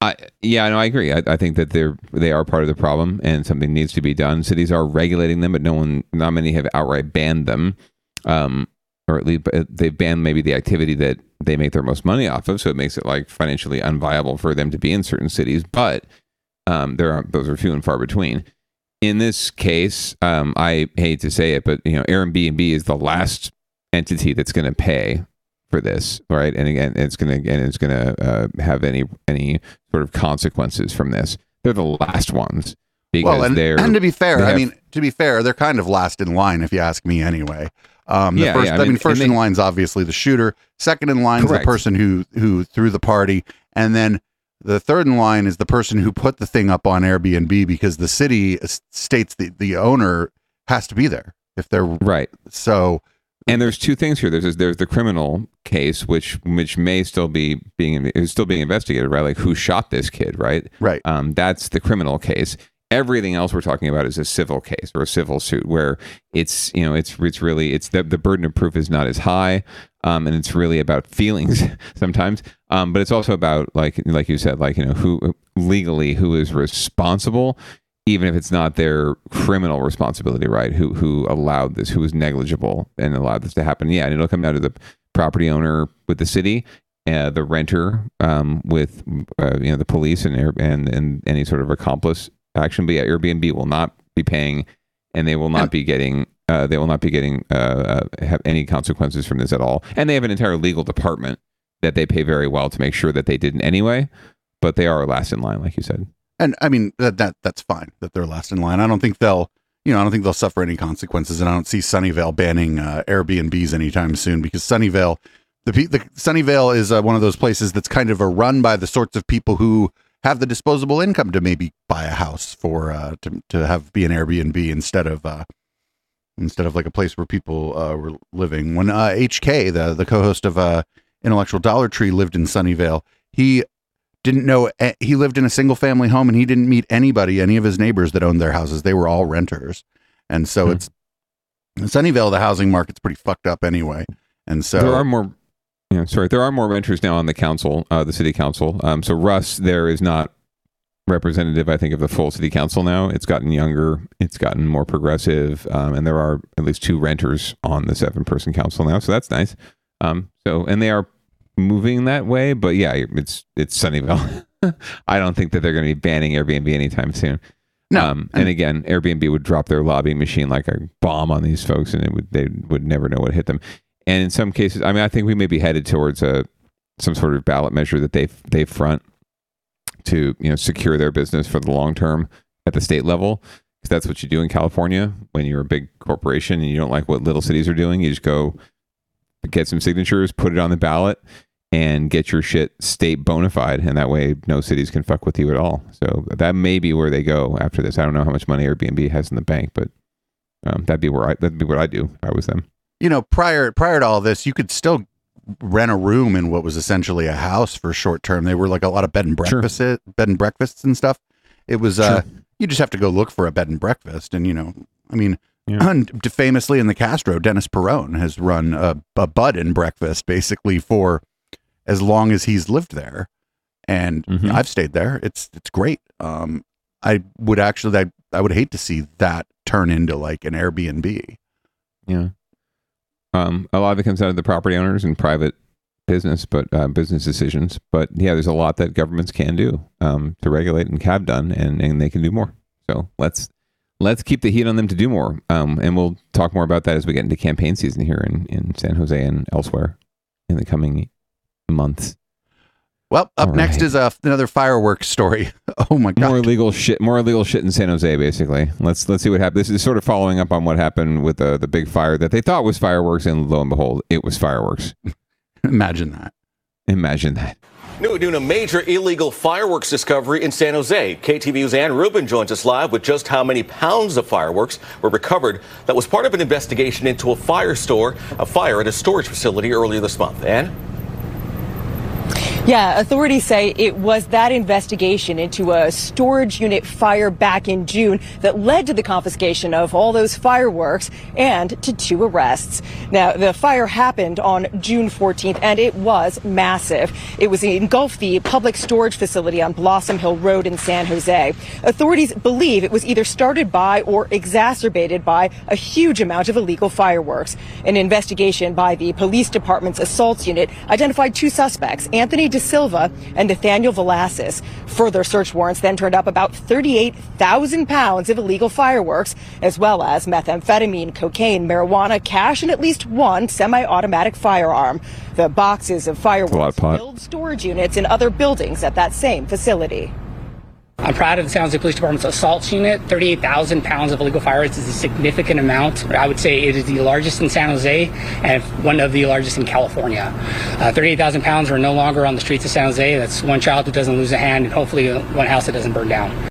I yeah, no, I agree. I, I think that they're they are part of the problem, and something needs to be done. Cities are regulating them, but no one, not many have outright banned them. Um, or at least uh, they've banned maybe the activity that they make their most money off of, so it makes it like financially unviable for them to be in certain cities. But um, there are those are few and far between. In this case, um, I hate to say it, but you know, Airbnb is the last entity that's going to pay for this, right? And again, it's going to again, it's going to uh, have any any sort of consequences from this. They're the last ones because well, and, they're and to be fair, they I have- mean, to be fair, they're kind of last in line, if you ask me, anyway. Um, the Yeah, first, yeah, I I, mean, mean, first in they- line's obviously the shooter. Second in line is the person who who threw the party, and then the third in line is the person who put the thing up on Airbnb because the city states that the owner has to be there if they're right. So, and there's two things here. There's this, there's the criminal case, which which may still be being is still being investigated, right? Like who shot this kid, right? Right. Um, that's the criminal case. Everything else we're talking about is a civil case or a civil suit where it's you know it's it's really it's the the burden of proof is not as high, um, and it's really about feelings sometimes. Um, but it's also about like like you said, like you know who legally who is responsible even if it's not their criminal responsibility, right? Who who allowed this? Who was negligible and allowed this to happen? Yeah, and it'll come down to the property owner with the city, uh, the renter um, with uh, you know the police and and and any sort of accomplice action. But yeah, Airbnb will not be paying, and they will not be getting. Uh, they will not be getting uh, uh, have any consequences from this at all. And they have an entire legal department that they pay very well to make sure that they didn't anyway. But they are last in line, like you said. and I mean that that that's fine that they're last in line. I don't think they'll, you know, I don't think they'll suffer any consequences, and I don't see Sunnyvale banning uh, Airbnbs anytime soon because Sunnyvale, the the Sunnyvale is uh, one of those places that's kind of a run by the sorts of people who have the disposable income to maybe buy a house for uh, to to have be an Airbnb instead of uh, instead of like a place where people uh, were living. When uh, HK, the the co-host of uh, Intellectual Dollar Tree, lived in Sunnyvale, he didn't know he lived in a single family home and he didn't meet anybody, any of his neighbors that owned their houses. They were all renters, and so it's in Sunnyvale. The housing market's pretty fucked up anyway, and so there are more. Yeah, sorry, there are more renters now on the council, uh, the city council. Um, so Russ there is not representative, I think, of the full city council now. It's gotten younger, it's gotten more progressive, um, and there are at least two renters on the seven-person council now. So that's nice. Um, so and they are moving that way, but yeah, it's it's Sunnyvale. I don't think that they're going to be banning Airbnb anytime soon. No, um, and again, Airbnb would drop their lobbying machine like a bomb on these folks, and it would they would never know what hit them. And in some cases, I mean, I think we may be headed towards a some sort of ballot measure that they they front to you know secure their business for the long term at the state level. Because that's what you do in California when you're a big corporation and you don't like what little cities are doing. You just go get some signatures, put it on the ballot, and get your shit state bona fide, and that way no cities can fuck with you at all. So that may be where they go after this. I don't know how much money Airbnb has in the bank, but um, that'd be where I that'd be what I do if I was them. You know prior prior to all this, you could still rent a room in what was essentially a house for short term. They were like a lot of bed and breakfasts, bed and breakfasts and stuff. It was uh, you just have to go look for a bed and breakfast, and you know, I mean. famously in the Castro, Dennis Peron has run a, a bud and breakfast basically for as long as he's lived there, and Mm-hmm. I've stayed there. It's it's great. Um, I would actually, I, I would hate to see that turn into like an Airbnb. Yeah. Um, a lot of it comes out of the property owners and private business, but uh, business decisions. But yeah, there's a lot that governments can do um, to regulate and have done, and, and they can do more. So let's let's keep the heat on them to do more. Um, and we'll talk more about that as we get into campaign season here in, in San Jose and elsewhere in the coming months. Well, up All next right. is uh, another fireworks story. Oh my god! More illegal shit. More illegal shit in San Jose. Basically, let's let's see what happens. This is sort of following up on what happened with the the big fire that they thought was fireworks, and lo and behold, it was fireworks. Imagine that. Imagine that. New at noon, a major illegal fireworks discovery in San Jose. KTVU's Ann Rubin joins us live with just how many pounds of fireworks were recovered that was part of an investigation into a fire store, a fire at a storage facility earlier this month. Ann? Yeah, authorities say it was that investigation into a storage unit fire back in June that led to the confiscation of all those fireworks and to two arrests. Now, the fire happened on June 14th and it was massive. It was engulfed the public storage facility on Blossom Hill Road in San Jose. Authorities believe it was either started by or exacerbated by a huge amount of illegal fireworks. An investigation by the police department's assaults unit identified two suspects, Anthony De Silva and Nathaniel Velasquez. Further search warrants then turned up about 38,000 pounds of illegal fireworks, as well as methamphetamine, cocaine, marijuana, cash, and at least one semi-automatic firearm. The boxes of fireworks filled storage units in other buildings at that same facility. I'm proud of the San Jose Police Department's assaults unit. 38,000 pounds of illegal fireworks is a significant amount. I would say it is the largest in San Jose and one of the largest in California. Uh, 38,000 pounds are no longer on the streets of San Jose. That's one child that doesn't lose a hand and hopefully one house that doesn't burn down.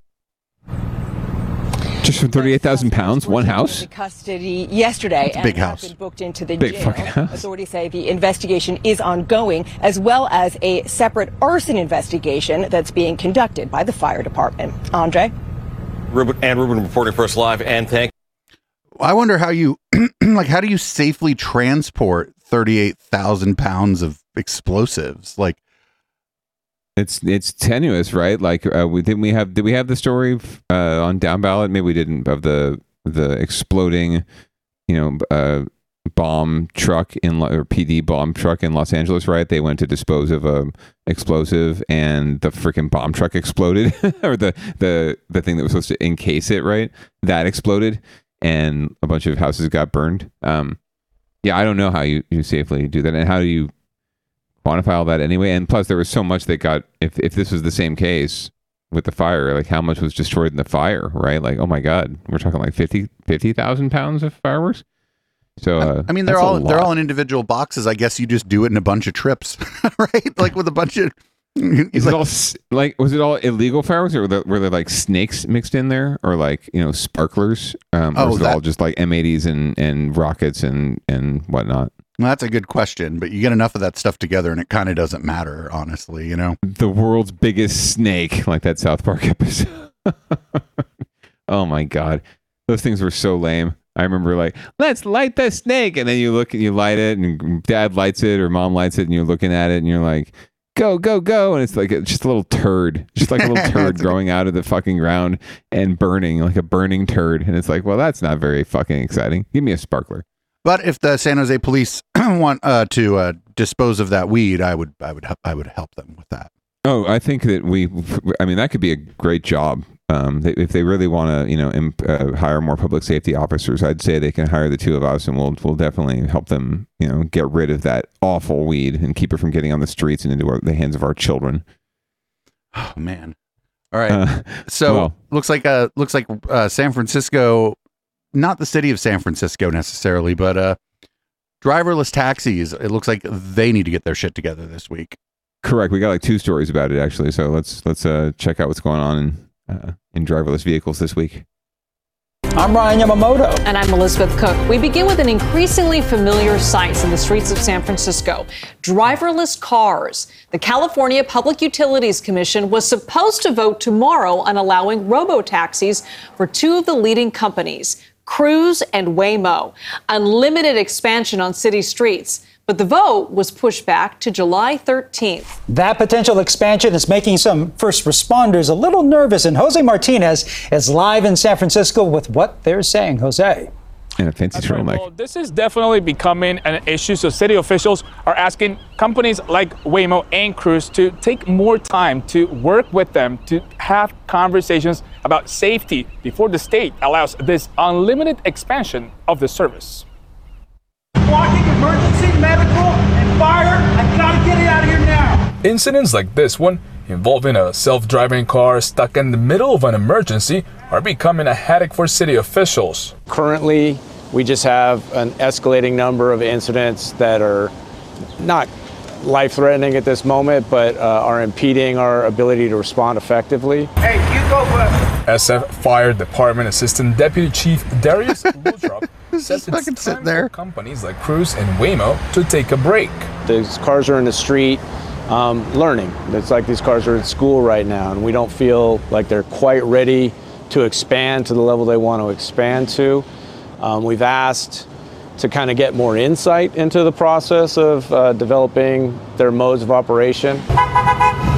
Just for thirty-eight thousand pounds, one house. into custody yesterday That's a big and house. been booked into the Big jail. fucking house. Authorities say the investigation is ongoing, as well as a separate arson investigation that's being conducted by the fire department. Andre? Rubin, Ann Rubin reporting for us live. And thank I wonder how you like. How do you safely transport thirty-eight thousand pounds of explosives? Like, It's it's tenuous, right? Like, uh, we didn't we have did we have the story uh, on down ballot? Maybe we didn't of the the exploding, you know, uh, bomb truck in or PD bomb truck in Los Angeles, right? They went to dispose of a explosive, and the freaking bomb truck exploded, or the the the thing that was supposed to encase it, right? That exploded, and a bunch of houses got burned. Um, yeah, I don't know how you you safely do that, and how do you quantify all that anyway. And plus, there was so much that got. If if this was the same case with the fire, like how much was destroyed in the fire, right? Like, oh my god, we're talking like 50 50,000 pounds of fireworks. So uh, I mean, they're all they're all in individual boxes. I guess you just do it in a bunch of trips, right? Like with a bunch of. Is it all like was it all illegal fireworks, or were there, were there like snakes mixed in there, or like you know sparklers, um, or Oh, was it all just like M80s and and rockets and and whatnot? Well, that's a good question, but you get enough of that stuff together, and it kind of doesn't matter, honestly. You know, the world's biggest snake, like that South Park episode. oh my god, those things were so lame. I remember like, let's light the snake, and then you look and you light it, and dad lights it or mom lights it, and you're looking at it, and you're like, go, go, go, and it's like a, just a little turd, just like a little turd growing out of the fucking ground and burning, like a burning turd, and it's like, well, that's not very fucking exciting. Give me a sparkler. But if the San Jose police want uh, to uh, dispose of that weed, I would, I would, help- I would help them with that. Oh, I think that we, I mean, that could be a great job. Um, they, if they really want to, you know, imp, uh, hire more public safety officers, I'd say they can hire the two of us, and we'll we'll definitely help them, you know, get rid of that awful weed and keep it from getting on the streets and into our, the hands of our children. Oh man! All right. Uh, so well. looks like uh looks like uh, San Francisco, not the city of San Francisco necessarily, but uh, driverless taxis. It looks like they need to get their shit together this week. Correct. We got like two stories about it actually. So let's let's uh, check out what's going on in uh, in driverless vehicles this week. I'm Ryan Yamamoto. And I'm Elizabeth Cook. We begin with an increasingly familiar sight in the streets of San Francisco driverless cars. The California Public Utilities Commission was supposed to vote tomorrow on allowing robo taxis for two of the leading companies, Cruise and Waymo. Unlimited expansion on city streets. But the vote was pushed back to July 13th. That potential expansion is making some first responders a little nervous, and Jose Martinez is live in San Francisco with what they're saying. Jose. And a fancy turtleneck. Well, this is definitely becoming an issue. So city officials are asking companies like Waymo and Cruise to take more time to work with them to have conversations about safety before the state allows this unlimited expansion of the service. Blocking emergency, medical, and fire. I gotta get it out of here now. Incidents like this one, involving a self driving car stuck in the middle of an emergency, are becoming a headache for city officials. Currently, we just have an escalating number of incidents that are not life threatening at this moment, but uh, are impeding our ability to respond effectively. Hey, you go first. SF Fire Department Assistant Deputy Chief Darius Luttropp says it's time for companies like Cruise and Waymo to take a break. These cars are in the street um, learning. It's like these cars are in school right now, and we don't feel like they're quite ready to expand to the level they want to expand to. Um, we've asked to kind of get more insight into the process of uh, developing their modes of operation.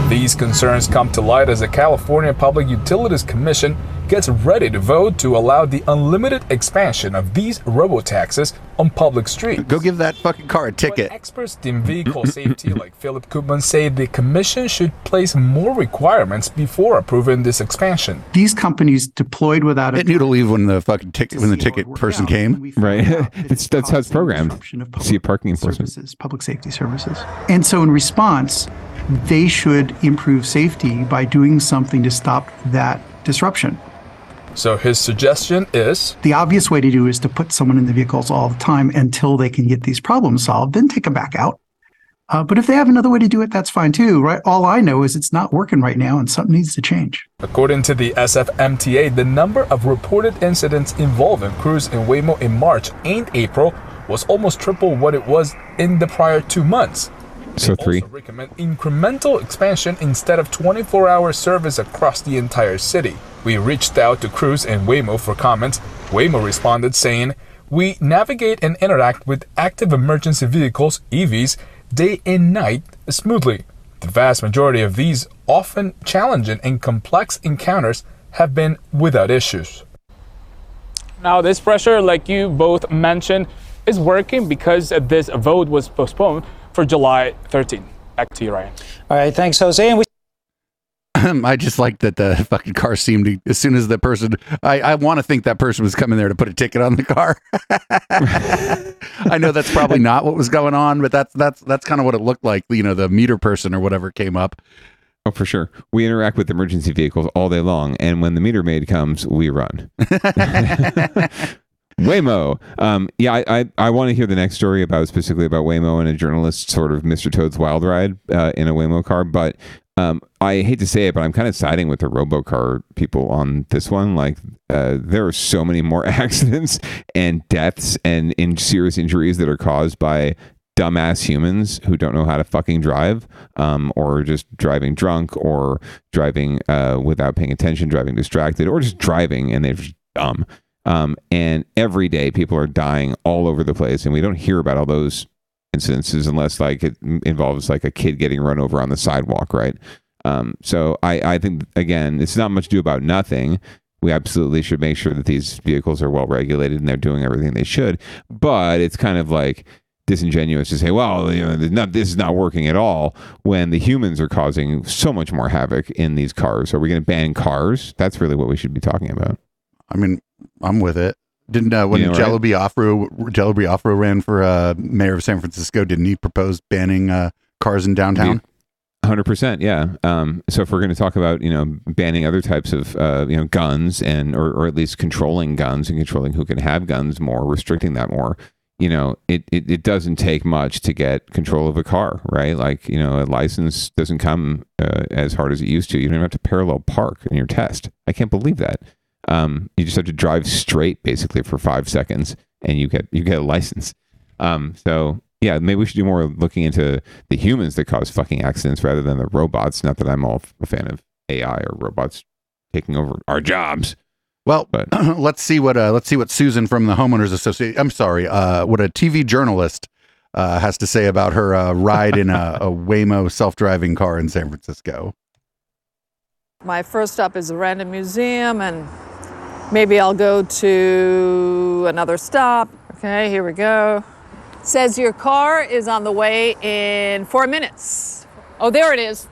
These concerns come to light as the California Public Utilities Commission gets ready to vote to allow the unlimited expansion of these robo-taxis on public streets. Go give that fucking car a ticket. Experts in vehicle safety like Philip Koopman say the commission should place more requirements before approving this expansion. These companies deployed without a Didn't you to leave when the fucking ticket when the ticket person came? Right. it's that's how it's programmed. See parking enforcement. services, public safety services. And so, in response, they should improve safety by doing something to stop that disruption. So his suggestion is The obvious way to do is to put someone in the vehicles all the time until they can get these problems solved, then take them back out. Uh, but if they have another way to do it, that's fine too, right? All I know is it's not working right now and something needs to change. According to the SFMTA, the number of reported incidents involving Cruise and Waymo in March and April was almost triple what it was in the prior two months. So three. recommend incremental expansion instead of 24-hour service across the entire city. We reached out to Cruise and Waymo for comments. Waymo responded saying, "We navigate and interact with active emergency vehicles (EVs) day and night smoothly. The vast majority of these often challenging and complex encounters have been without issues." Now, this pressure, like you both mentioned, is working because this vote was postponed for July 13. Back to you, Ryan. All right, thanks, Jose. And we I just like that the fucking car seemed to, as soon as the person, I, I want to think that person was coming there to put a ticket on the car. I know that's probably not what was going on, but that's, that's, that's kind of what it looked like. You know, the meter person or whatever came up. Oh, for sure. We interact with emergency vehicles all day long, and when the meter maid comes, we run. Waymo. Um, yeah, I, I, I want to hear the next story about specifically about Waymo and a journalist sort of Mr. Toad's wild ride uh, in a Waymo car. But um, I hate to say it, but I'm kind of siding with the RoboCar people on this one. Like, uh, there are so many more accidents and deaths and in serious injuries that are caused by dumbass humans who don't know how to fucking drive, um, or just driving drunk, or driving uh, without paying attention, driving distracted, or just driving and they're just dumb. Um, and every day people are dying all over the place, and we don't hear about all those incidences unless like it involves like a kid getting run over on the sidewalk, right? Um, so I, I think again, it's not much to do about nothing. We absolutely should make sure that these vehicles are well regulated and they're doing everything they should. But it's kind of like disingenuous to say, well, you know, not, this is not working at all when the humans are causing so much more havoc in these cars. Are we going to ban cars? That's really what we should be talking about. I mean, I'm with it. Didn't uh, when know, right? Jello Biafra Jello Biafra ran for uh, mayor of San Francisco? Didn't he propose banning uh, cars in downtown? Hundred percent, yeah. Um, so if we're going to talk about you know banning other types of uh, you know guns and or, or at least controlling guns and controlling who can have guns more, restricting that more, you know, it, it it doesn't take much to get control of a car, right? Like you know, a license doesn't come uh, as hard as it used to. You don't even have to parallel park in your test. I can't believe that. Um, you just have to drive straight basically for five seconds, and you get you get a license. Um, so yeah, maybe we should do more looking into the humans that cause fucking accidents rather than the robots. Not that I'm all a fan of AI or robots taking over our jobs. Well, but. let's see what uh, let's see what Susan from the homeowners association. I'm sorry, uh, what a TV journalist uh, has to say about her uh, ride in a, a Waymo self-driving car in San Francisco. My first stop is a random museum, and Maybe I'll go to another stop. Okay, here we go. Says your car is on the way in four minutes. Oh, there it is.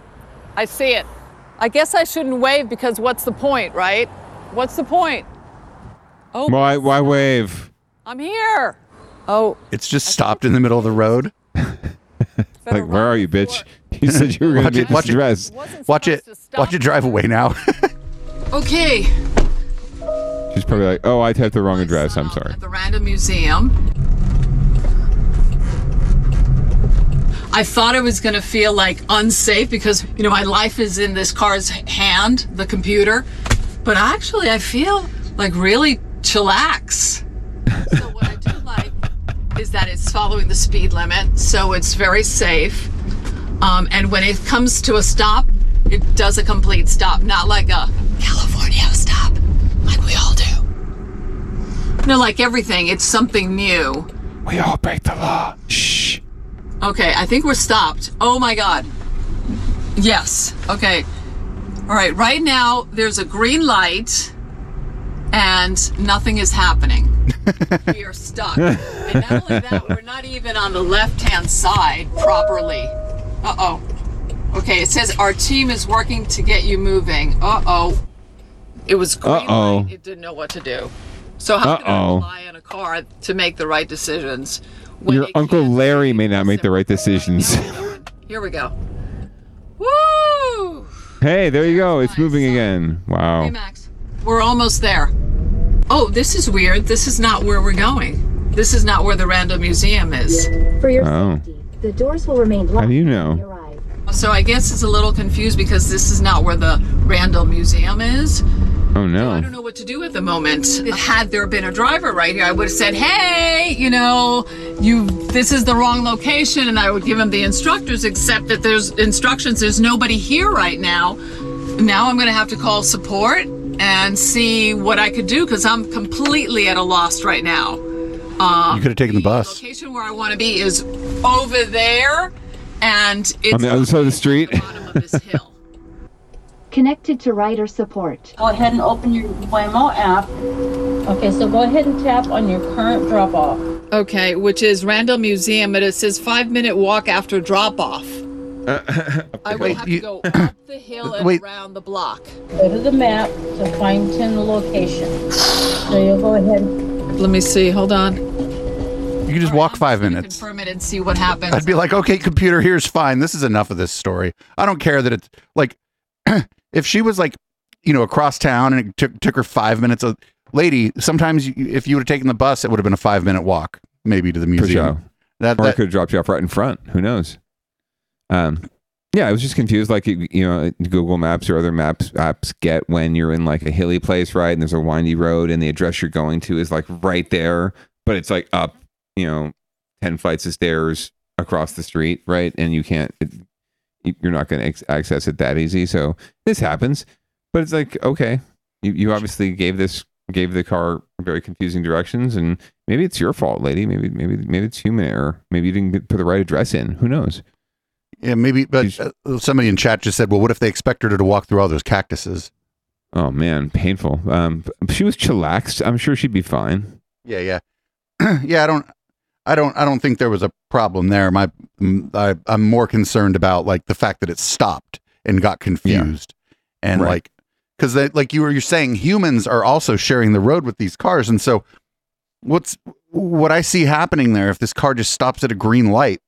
I see it. I guess I shouldn't wave because what's the point, right? What's the point? Oh, Why? Why wave? I'm here. Oh, It's just stopped in the middle of the road. Like, where are you, bitch? You said you were going to get watch this dress. watch it, watch it drive away now. okay. She's probably like, "Oh, I typed the wrong address. I'm sorry." the Randall Museum. I thought it was going to feel like unsafe because, you know, my life is in this car's hand, the computer. But actually, I feel like really chillax. so, what I do like is that it's following the speed limit, so it's very safe. Um, and when it comes to a stop, it does a complete stop, not like a California stop, like we all do. No, like everything, it's something new. We all break the law. Shh. Okay, I think we're stopped. Oh my god. Yes. Okay. All right, right now there's a green light and nothing is happening. we are stuck. And not only that, we're not even on the left hand side properly. Uh oh. Okay, it says our team is working to get you moving. Uh oh. It was green Uh-oh. light. It didn't know what to do. So how can I Uh-oh. rely on a car to make the right decisions? Your uncle Larry may not make the right decisions. Here we go. Woo! hey, there you go. It's moving again. Wow. Hey, Max. We're almost there. Oh, this is weird. This is not where we're going. This is not where the Randall Museum is. For your Oh. the doors will remain locked. How locked. do you know? So I guess it's a little confused because this is not where the Randall Museum is. Oh no. I don't know what to do at the moment. Had there been a driver right here, I would have said, "Hey, you know, you this is the wrong location," and I would give him the instructors. Except that there's instructions. There's nobody here right now. Now I'm going to have to call support and see what I could do because I'm completely at a loss right now. Um, you could have taken the bus. location where I want to be is over there, and it's On the other side of the street. Connected to rider support. Go ahead and open your Waymo app. Okay, so go ahead and tap on your current drop off. Okay, which is Randall Museum, but it says five minute walk after drop off. Uh, I would have to go up the hill and wait. around the block. Go to the map to find 10 the location. So you'll go ahead. Let me see. Hold on. You can just walk five minutes. Confirm it and see what happens. I'd be like, okay, computer, here's fine. This is enough of this story. I don't care that it's like, if she was like, you know, across town and it took took her five minutes. A lady, sometimes you, if you would have taken the bus, it would have been a five minute walk, maybe to the For museum. sure. That, or I that could have dropped you off right in front. Who knows? Um, yeah, I was just confused. Like you you know, Google Maps or other maps apps get when you're in like a hilly place, right? And there's a windy road, and the address you're going to is like right there, but it's like up, you know, ten flights of stairs across the street, right? And you can't. It, you- you're not going to ex- access it that easy. So this happens, but it's like okay, you you obviously gave this gave the car very confusing directions, and maybe it's your fault, lady. Maybe maybe maybe it's human error. Maybe you didn't put the right address in. Who knows? yeah, maybe. But uh, somebody in chat just said, well, what if they expected her to walk through all those cactuses? Oh man, painful. Um, she was chillaxed. I'm sure she'd be fine. Yeah, yeah, yeah. I don't, I don't, I don't think there was a problem there. My, I, I'm more concerned about like the fact that it stopped and got confused, and Right. like, because like you were you're saying, humans are also sharing the road with these cars, and so what's what I see happening there? If this car just stops at a green light,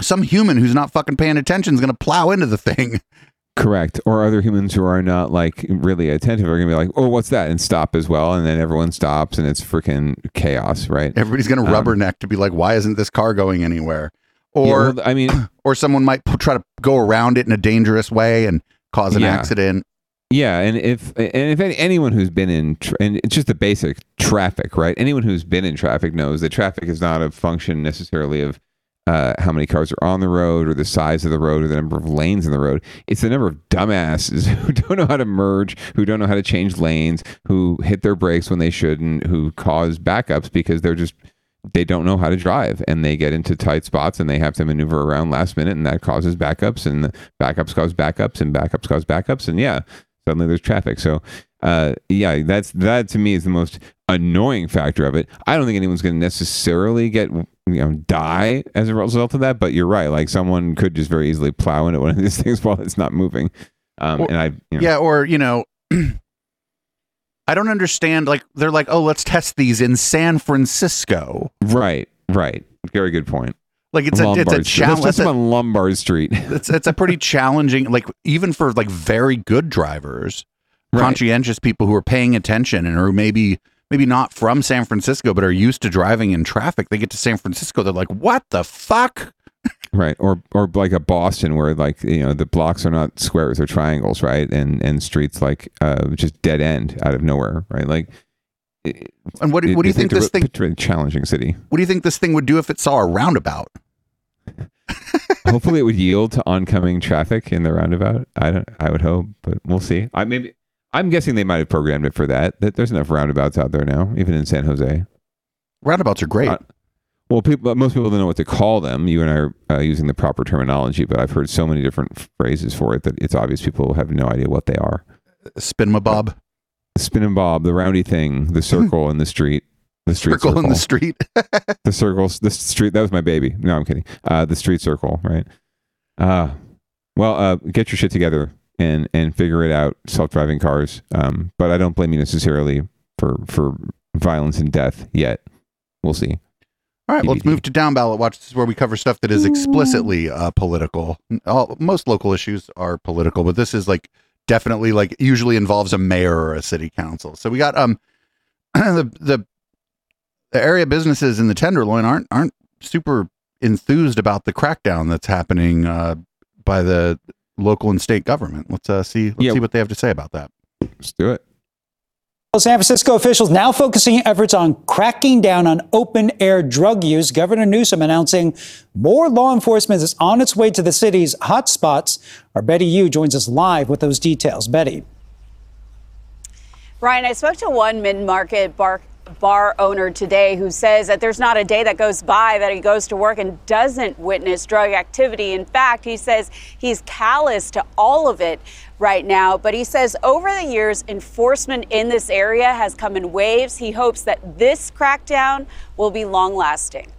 some human who's not fucking paying attention is going to plow into the thing. Correct. Or other humans who are not like really attentive are gonna be like, "Oh, what's that?" and stop as well, and then everyone stops, and it's freaking chaos, right? Everybody's going to Um, rubberneck to be like, why isn't this car going anywhere? Yeah, Or well, I mean, or someone might p- try to go around it in a dangerous way and cause an Yeah. accident. Yeah, and if and if any, anyone who's been in tra- and it's just the basic traffic, right? Anyone who's been in traffic knows that traffic is not a function necessarily of uh, how many cars are on the road or the size of the road or the number of lanes in the road. It's the number of dumbasses who don't know how to merge, who don't know how to change lanes, who hit their brakes when they shouldn't, who cause backups because they're just they don't know how to drive and they get into tight spots and they have to maneuver around last minute and that causes backups and the backups cause backups and backups cause backups and yeah suddenly there's traffic. So, uh, yeah, that's that to me is the most annoying factor of it. I don't think anyone's going to necessarily get you know die as a result of that, but you're right. Like someone could just very easily plow into one of these things while it's not moving. Um, Or- and I, you know, Yeah, or you know, I don't understand. Like they're like, oh, let's test these in San Francisco. right, right. Very good point. Like it's a it's a Lombard challenge. on Lombard Street. It's it's a pretty challenging. Like even for like very good drivers, conscientious people who are paying attention and are maybe maybe not from San Francisco but are used to driving in traffic. They get to San Francisco, they're like, what the fuck? Right, or or like a Boston where like you know the blocks are not squares or triangles, right, and and streets like uh just dead end out of nowhere, right? Like, And what do- what do you think this thing- challenging city? What do you think this thing would do if it saw a roundabout? Hopefully, it would yield to oncoming traffic in the roundabout. I don't. I would hope, but we'll see. I maybe. I'm guessing they might have programmed it for that. That there's enough roundabouts out there now, even in San Jose. Roundabouts are great. Uh, well, people, most people don't know what to call them. You and I are uh, using the proper terminology, but I've heard so many different phrases for it that it's obvious people have no idea what they are. Spin my bob. Spin and bob, the roundy thing, the circle in the street, the street Circle in the street. the circles, the street. That was my baby. No, I'm kidding. Uh, the street circle, right? Uh, well, uh, get your shit together and and figure it out. Self driving cars. Um, but I don't blame you necessarily for for violence and death yet. We'll see. All right, well, let's move to down ballot watch. This is where we cover stuff that is explicitly uh, political. All, most local issues are political, but this is like definitely like usually involves a mayor or a city council. So we got um the the the area businesses in the Tenderloin aren't aren't super enthused about the crackdown that's happening uh, by the local and state government. Let's uh, see let's Yeah. see what they have to say about that. Let's do it. San Francisco officials now focusing efforts on cracking down on open air drug use. Governor Newsom announcing more law enforcement is on its way to the city's hotspots. Our Betty Yu joins us live with those details. Betty. Ryan, I spoke to one mid market bar, bar owner today who says that there's not a day that goes by that he goes to work and doesn't witness drug activity. In fact, he says he's callous to all of it right now. But he says over the years, enforcement in this area has come in waves. He hopes that this crackdown will be long lasting.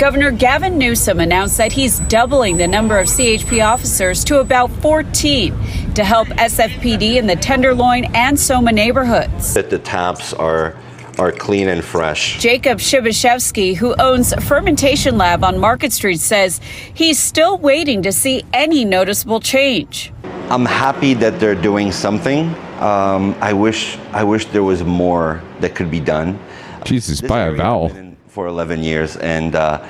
Governor Gavin Newsom announced that he's doubling the number of CHP officers to about 14 to help SFPD in the Tenderloin and Soma neighborhoods. that the taps are are clean and fresh. Jacob Shibashevsky, who owns Fermentation Lab on Market Street, says he's still waiting to see any noticeable change. I'm happy that they're doing something. Um, I wish I wish there was more that could be done. Jesus, This by a area vowel. Been in For 11 years, and uh,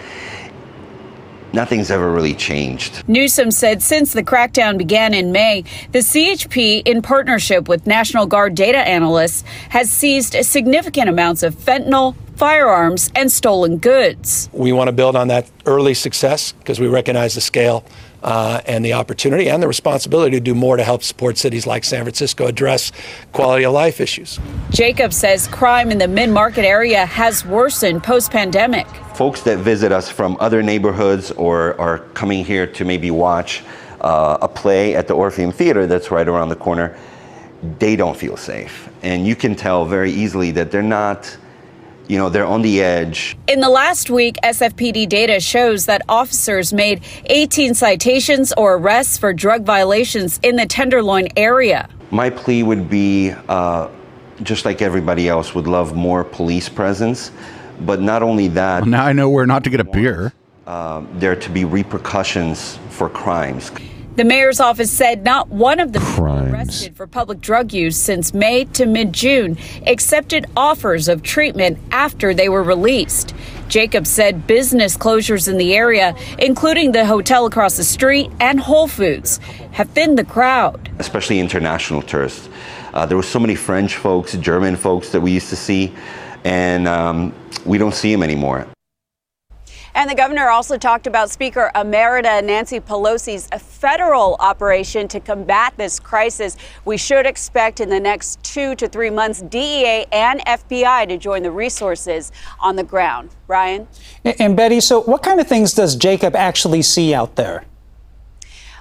nothing's ever really changed. Newsom said since the crackdown began in May, the CHP, in partnership with National Guard data analysts, has seized significant amounts of fentanyl, firearms, and stolen goods. We want to build on that early success because we recognize the scale uh, and the opportunity and the responsibility to do more to help support cities like San Francisco address quality of life issues. Jacob says crime in the mid market area has worsened post pandemic. Folks that visit us from other neighborhoods or are coming here to maybe watch uh, a play at the Orpheum Theater that's right around the corner, they don't feel safe. And you can tell very easily that they're not, you know, they're on the edge. In the last week, SFPD data shows that officers made 18 citations or arrests for drug violations in the Tenderloin area. My plea would be uh, just like everybody else, would love more police presence. But not only that, now I know where not to get a beer. Uh, there to be repercussions for crimes. The mayor's office said not one of the people arrested for public drug use since May to mid June accepted offers of treatment after they were released. Jacobs said business closures in the area, including the hotel across the street and Whole Foods, have thinned the crowd. especially international tourists. Uh, there were so many French folks, German folks that we used to see, and um, we don't see them anymore. And the governor also talked about Speaker Emerita Nancy Pelosi's federal operation to combat this crisis. We should expect in the next two to three months DEA and FBI to join the resources on the ground. Ryan? And Betty, so what kind of things does Jacob actually see out there?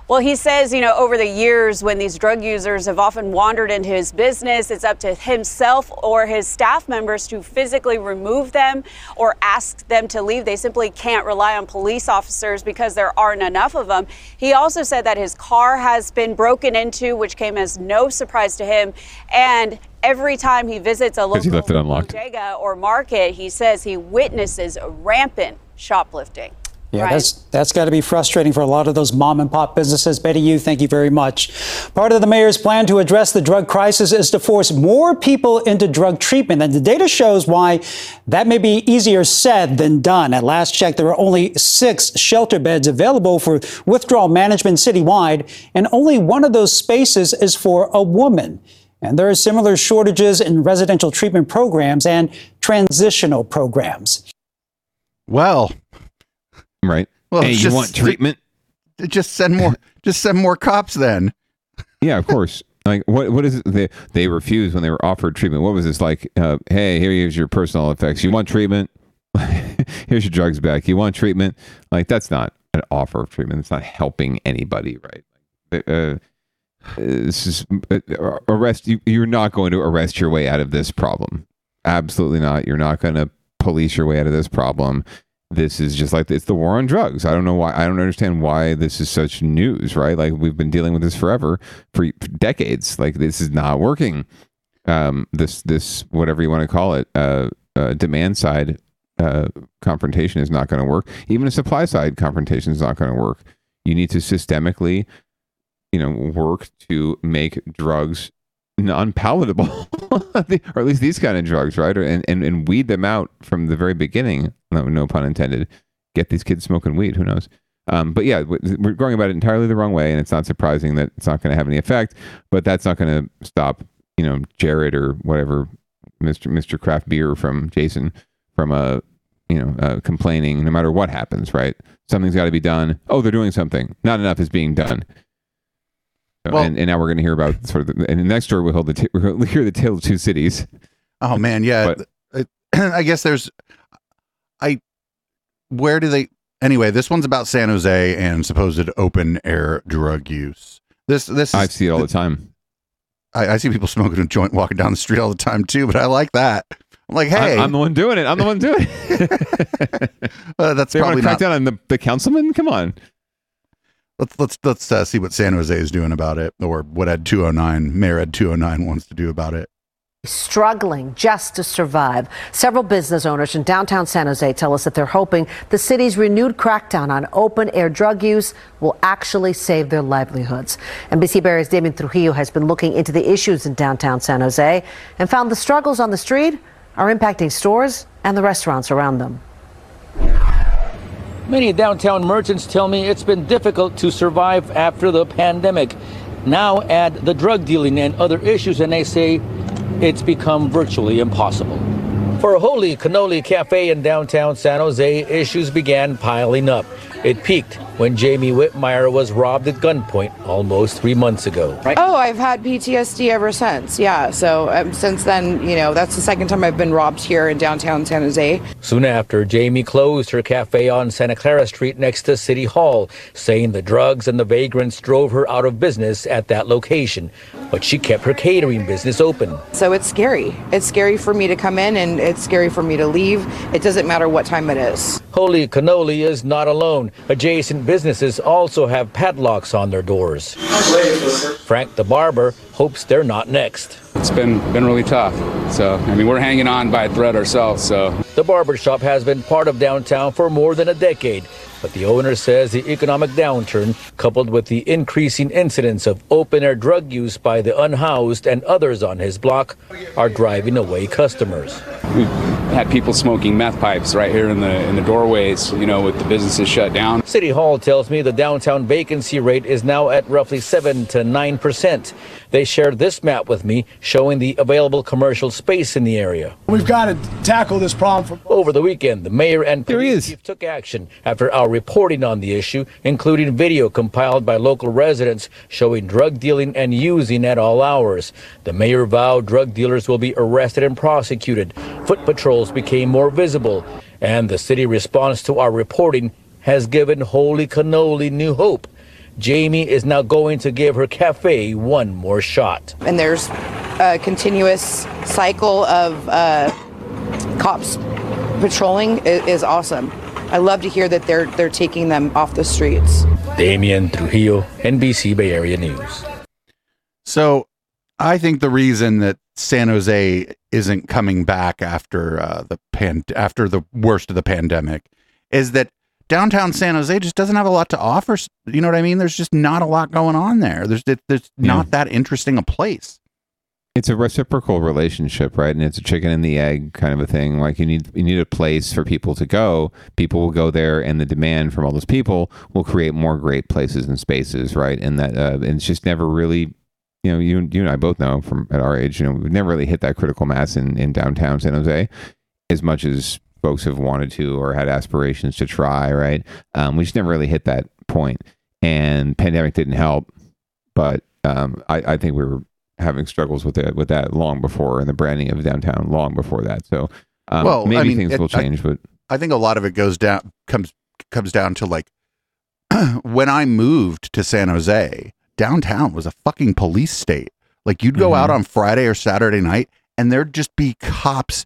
Well, he says, you know, over the years, when these drug users have often wandered into his business, it's up to himself or his staff members to physically remove them or ask them to leave. They simply can't rely on police officers because there aren't enough of them. He also said that his car has been broken into, which came as no surprise to him. And every time he visits a he local left it unlocked. bodega or market, he says he witnesses rampant shoplifting. Yeah, Right. that's that's got to be frustrating for a lot of those mom and pop businesses. Betty, you thank you very much. Part of the mayor's plan to address the drug crisis is to force more people into drug treatment, and the data shows why that may be easier said than done. At last check, there are only six shelter beds available for withdrawal management citywide, and only one of those spaces is for a woman. And there are similar shortages in residential treatment programs and transitional programs. Well, right. Well, hey, you just- want treatment? Just send more. just send more cops then. Yeah, of course. Like what? What is it? They they refused when they were offered treatment. What was this like? Uh, hey, here's your personal effects. You want treatment? here's your drugs back. You want treatment? Like that's not an offer of treatment. It's not helping anybody, right? Uh, this is uh, arrest. You, you're not going to arrest your way out of this problem. Absolutely not. You're not going to police your way out of this problem. This is just like it's the war on drugs. I don't know why. I don't understand why this is such news, right? Like we've been dealing with this forever for, decades. Like this is not working. Um, this this whatever you want to call it, uh, uh, demand side uh, confrontation is not going to work. Even a supply side confrontation is not going to work. You need to systemically, you know, work to make drugs non-palatable, or at least these kind of drugs, right? And, and and weed them out from the very beginning. No, no pun intended. Get these kids smoking weed. Who knows? Um, but yeah, we're going about it entirely the wrong way, and it's not surprising that it's not going to have any effect. But that's not going to stop, you know, Jared or whatever, Mister Mister Craft Beer from Jason from uh, you know, uh, complaining. No matter what happens, right? Something's got to be done. Oh, they're doing something. Not enough is being done. So, Well- and, and now we're going to hear about sort of, the, and the next story we'll, hold the t- we'll hear the tale of two cities. Oh man, yeah. It- I guess there's, I, where do they? Anyway, this one's about San Jose and supposed open air drug use. This this I see it all the time. I, I see people smoking a joint walking down the street all the time too, but I like that. I'm like, hey, I'm, I'm the one doing it. I'm the one doing it. uh, that's they want probably to crack not. down on the, the councilman. Come on. Let's let's let's uh, see what San Jose is doing about it, or what Ed 209 Mayor Ed 209 wants to do about it. struggling just to survive. Several business owners in downtown San Jose tell us that they're hoping the city's renewed crackdown on open air drug use will actually save their livelihoods. NBC Barry's Damian Trujillo has been looking into the issues in downtown San Jose and found the struggles on the street are impacting stores and the restaurants around them. Many downtown merchants tell me it's been difficult to survive after the pandemic. Now add the drug dealing and other issues, and they say it's become virtually impossible. For Holy Cannoli Cafe in downtown San Jose, issues began piling up. It peaked when Jamie Whitmire was robbed at gunpoint almost three months ago. Oh, I've had PTSD ever since. Yeah. So um, since then, you know, that's the second time I've been robbed here in downtown San Jose. Soon after, Jamie closed her cafe on Santa Clara Street next to City Hall, saying the drugs and the vagrants drove her out of business at that location. But she kept her catering business open. So it's scary. It's scary for me to come in and it's scary for me to leave. It doesn't matter what time it is. Holy Cannoli is not alone. Adjacent businesses also have padlocks on their doors. Frank the barber hopes they're not next. It's been been really tough. So I mean, we're hanging on by a thread ourselves. So The barber shop has been part of downtown for more than a decade, but the owner says the economic downturn, coupled with the increasing incidence of open air drug use by the unhoused and others on his block, are driving away customers. we've had people smoking meth pipes right here in the in the doorways. You know, with the businesses shut down. City Hall tells me the downtown vacancy rate is now at roughly 7 to 9 percent. They shared this map with me showing the available commercial space in the area. We've got to tackle this problem from Over the weekend, the mayor and police chief took action after our reporting on the issue, including video compiled by local residents showing drug dealing and using at all hours. The mayor vowed drug dealers will be arrested and prosecuted. Foot patrols became more visible, and the city response to our reporting has given Holy Cannoli new hope. Jamie is now going to give her cafe one more shot. And there's a continuous cycle of uh, cops patrolling is, is awesome. I love to hear that they're they're taking them off the streets. Damian Trujillo, NBC Bay Area News. So I think the reason that San Jose isn't coming back after uh, the pan after the worst of the pandemic is that downtown San Jose just doesn't have a lot to offer. You know what I mean? There's just not a lot going on there. There's there's not that interesting a place. it's a reciprocal relationship, right? And it's a chicken and the egg kind of a thing. Like you need you need a place for people to go. People will go there, and the demand from all those people will create more great places and spaces, right? And that uh, and it's just never really, you know, you you and I both know from at our age, you know, we've never really hit that critical mass in in downtown San Jose as much as folks have wanted to or had aspirations to try, right? Um, we just never really hit that point, and pandemic didn't help. But um, I, I think we were having struggles with it with that long before, and the branding of downtown long before that. So um, well, maybe I mean, things it- will I- change, but I think a lot of it goes down comes comes down to like when I moved to San Jose, downtown was a fucking police state. Like you'd go out Mhm. on Friday or Saturday night and there'd just be cops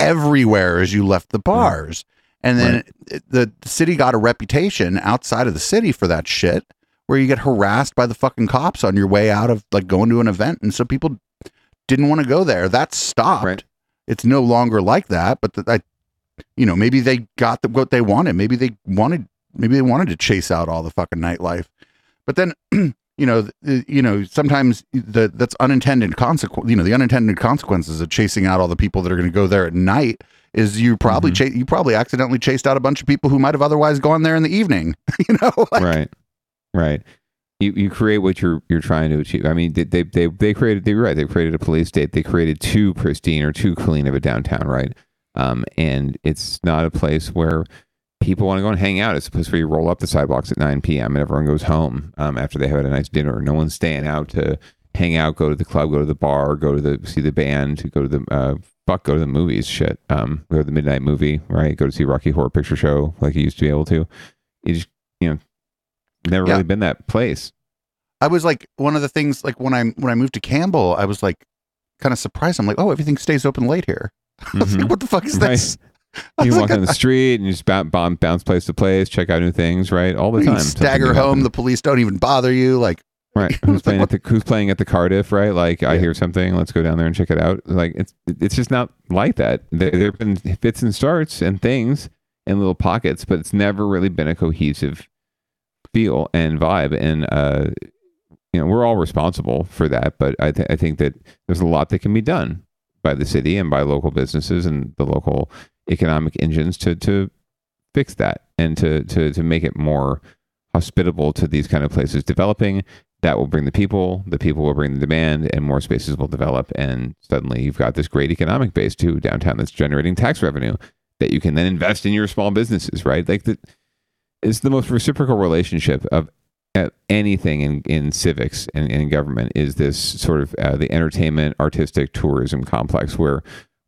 everywhere as you left the bars. And then it- the city got a reputation outside of the city for that shit where you get harassed by the fucking cops on your way out of like going to an event and so people didn't want to go there. That stopped. It's no longer like that, but the, I you know, maybe they got the, what they wanted. Maybe they wanted, maybe they wanted to chase out all the fucking nightlife. But then, you know, you know, sometimes the that's unintended consequence. You know, the unintended consequences of chasing out all the people that are going to go there at night is you probably cha- you probably accidentally chased out a bunch of people who might have otherwise gone there in the evening. you know, like, right, right. You you create what you're you're trying to achieve. I mean, they they they, they created. They were right. They created a police state. They created too pristine or too clean of a downtown, right? Um, and it's not a place where people want to go and hang out. It's a place where you roll up the sidewalks at 9 p.m. and everyone goes home um, after they have had a nice dinner. No one's staying out to hang out, go to the club, go to the bar, go to the see the band, go to the uh, fuck, go to the movies. Shit, um, go to the midnight movie, right? Go to see Rocky Horror Picture Show like you used to be able to. You just you know never Yeah. really been that place. I was like one of the things like when I when I moved to Campbell, I was like kind of surprised. I'm like, oh, everything stays open late here. Was like, what the fuck is this? You walk down the street and you just bounce, bounce place to place, check out new things, right? All the You time. stagger home. The police don't even bother you. Like, Right. Who's playing at the Who's playing at the Cardiff? Right. Like I hear something. Let's go down there and check it out. Like it's it's just not like that. There there have been fits and starts and things in little pockets, but it's never really been a cohesive feel and vibe. And uh, you know, we're all responsible for that. But I th- I think that there's a lot that can be done by the city and by local businesses and the local economic engines to to fix that and to to to make it more hospitable to these kind of places developing. That will bring the people the people will bring the demand and more spaces will develop. And suddenly you've got this great economic base too downtown that's generating tax revenue that you can then invest in your small businesses right? Like the it's the most reciprocal relationship of anything in, in civics and in government is this sort of uh, the entertainment artistic tourism complex where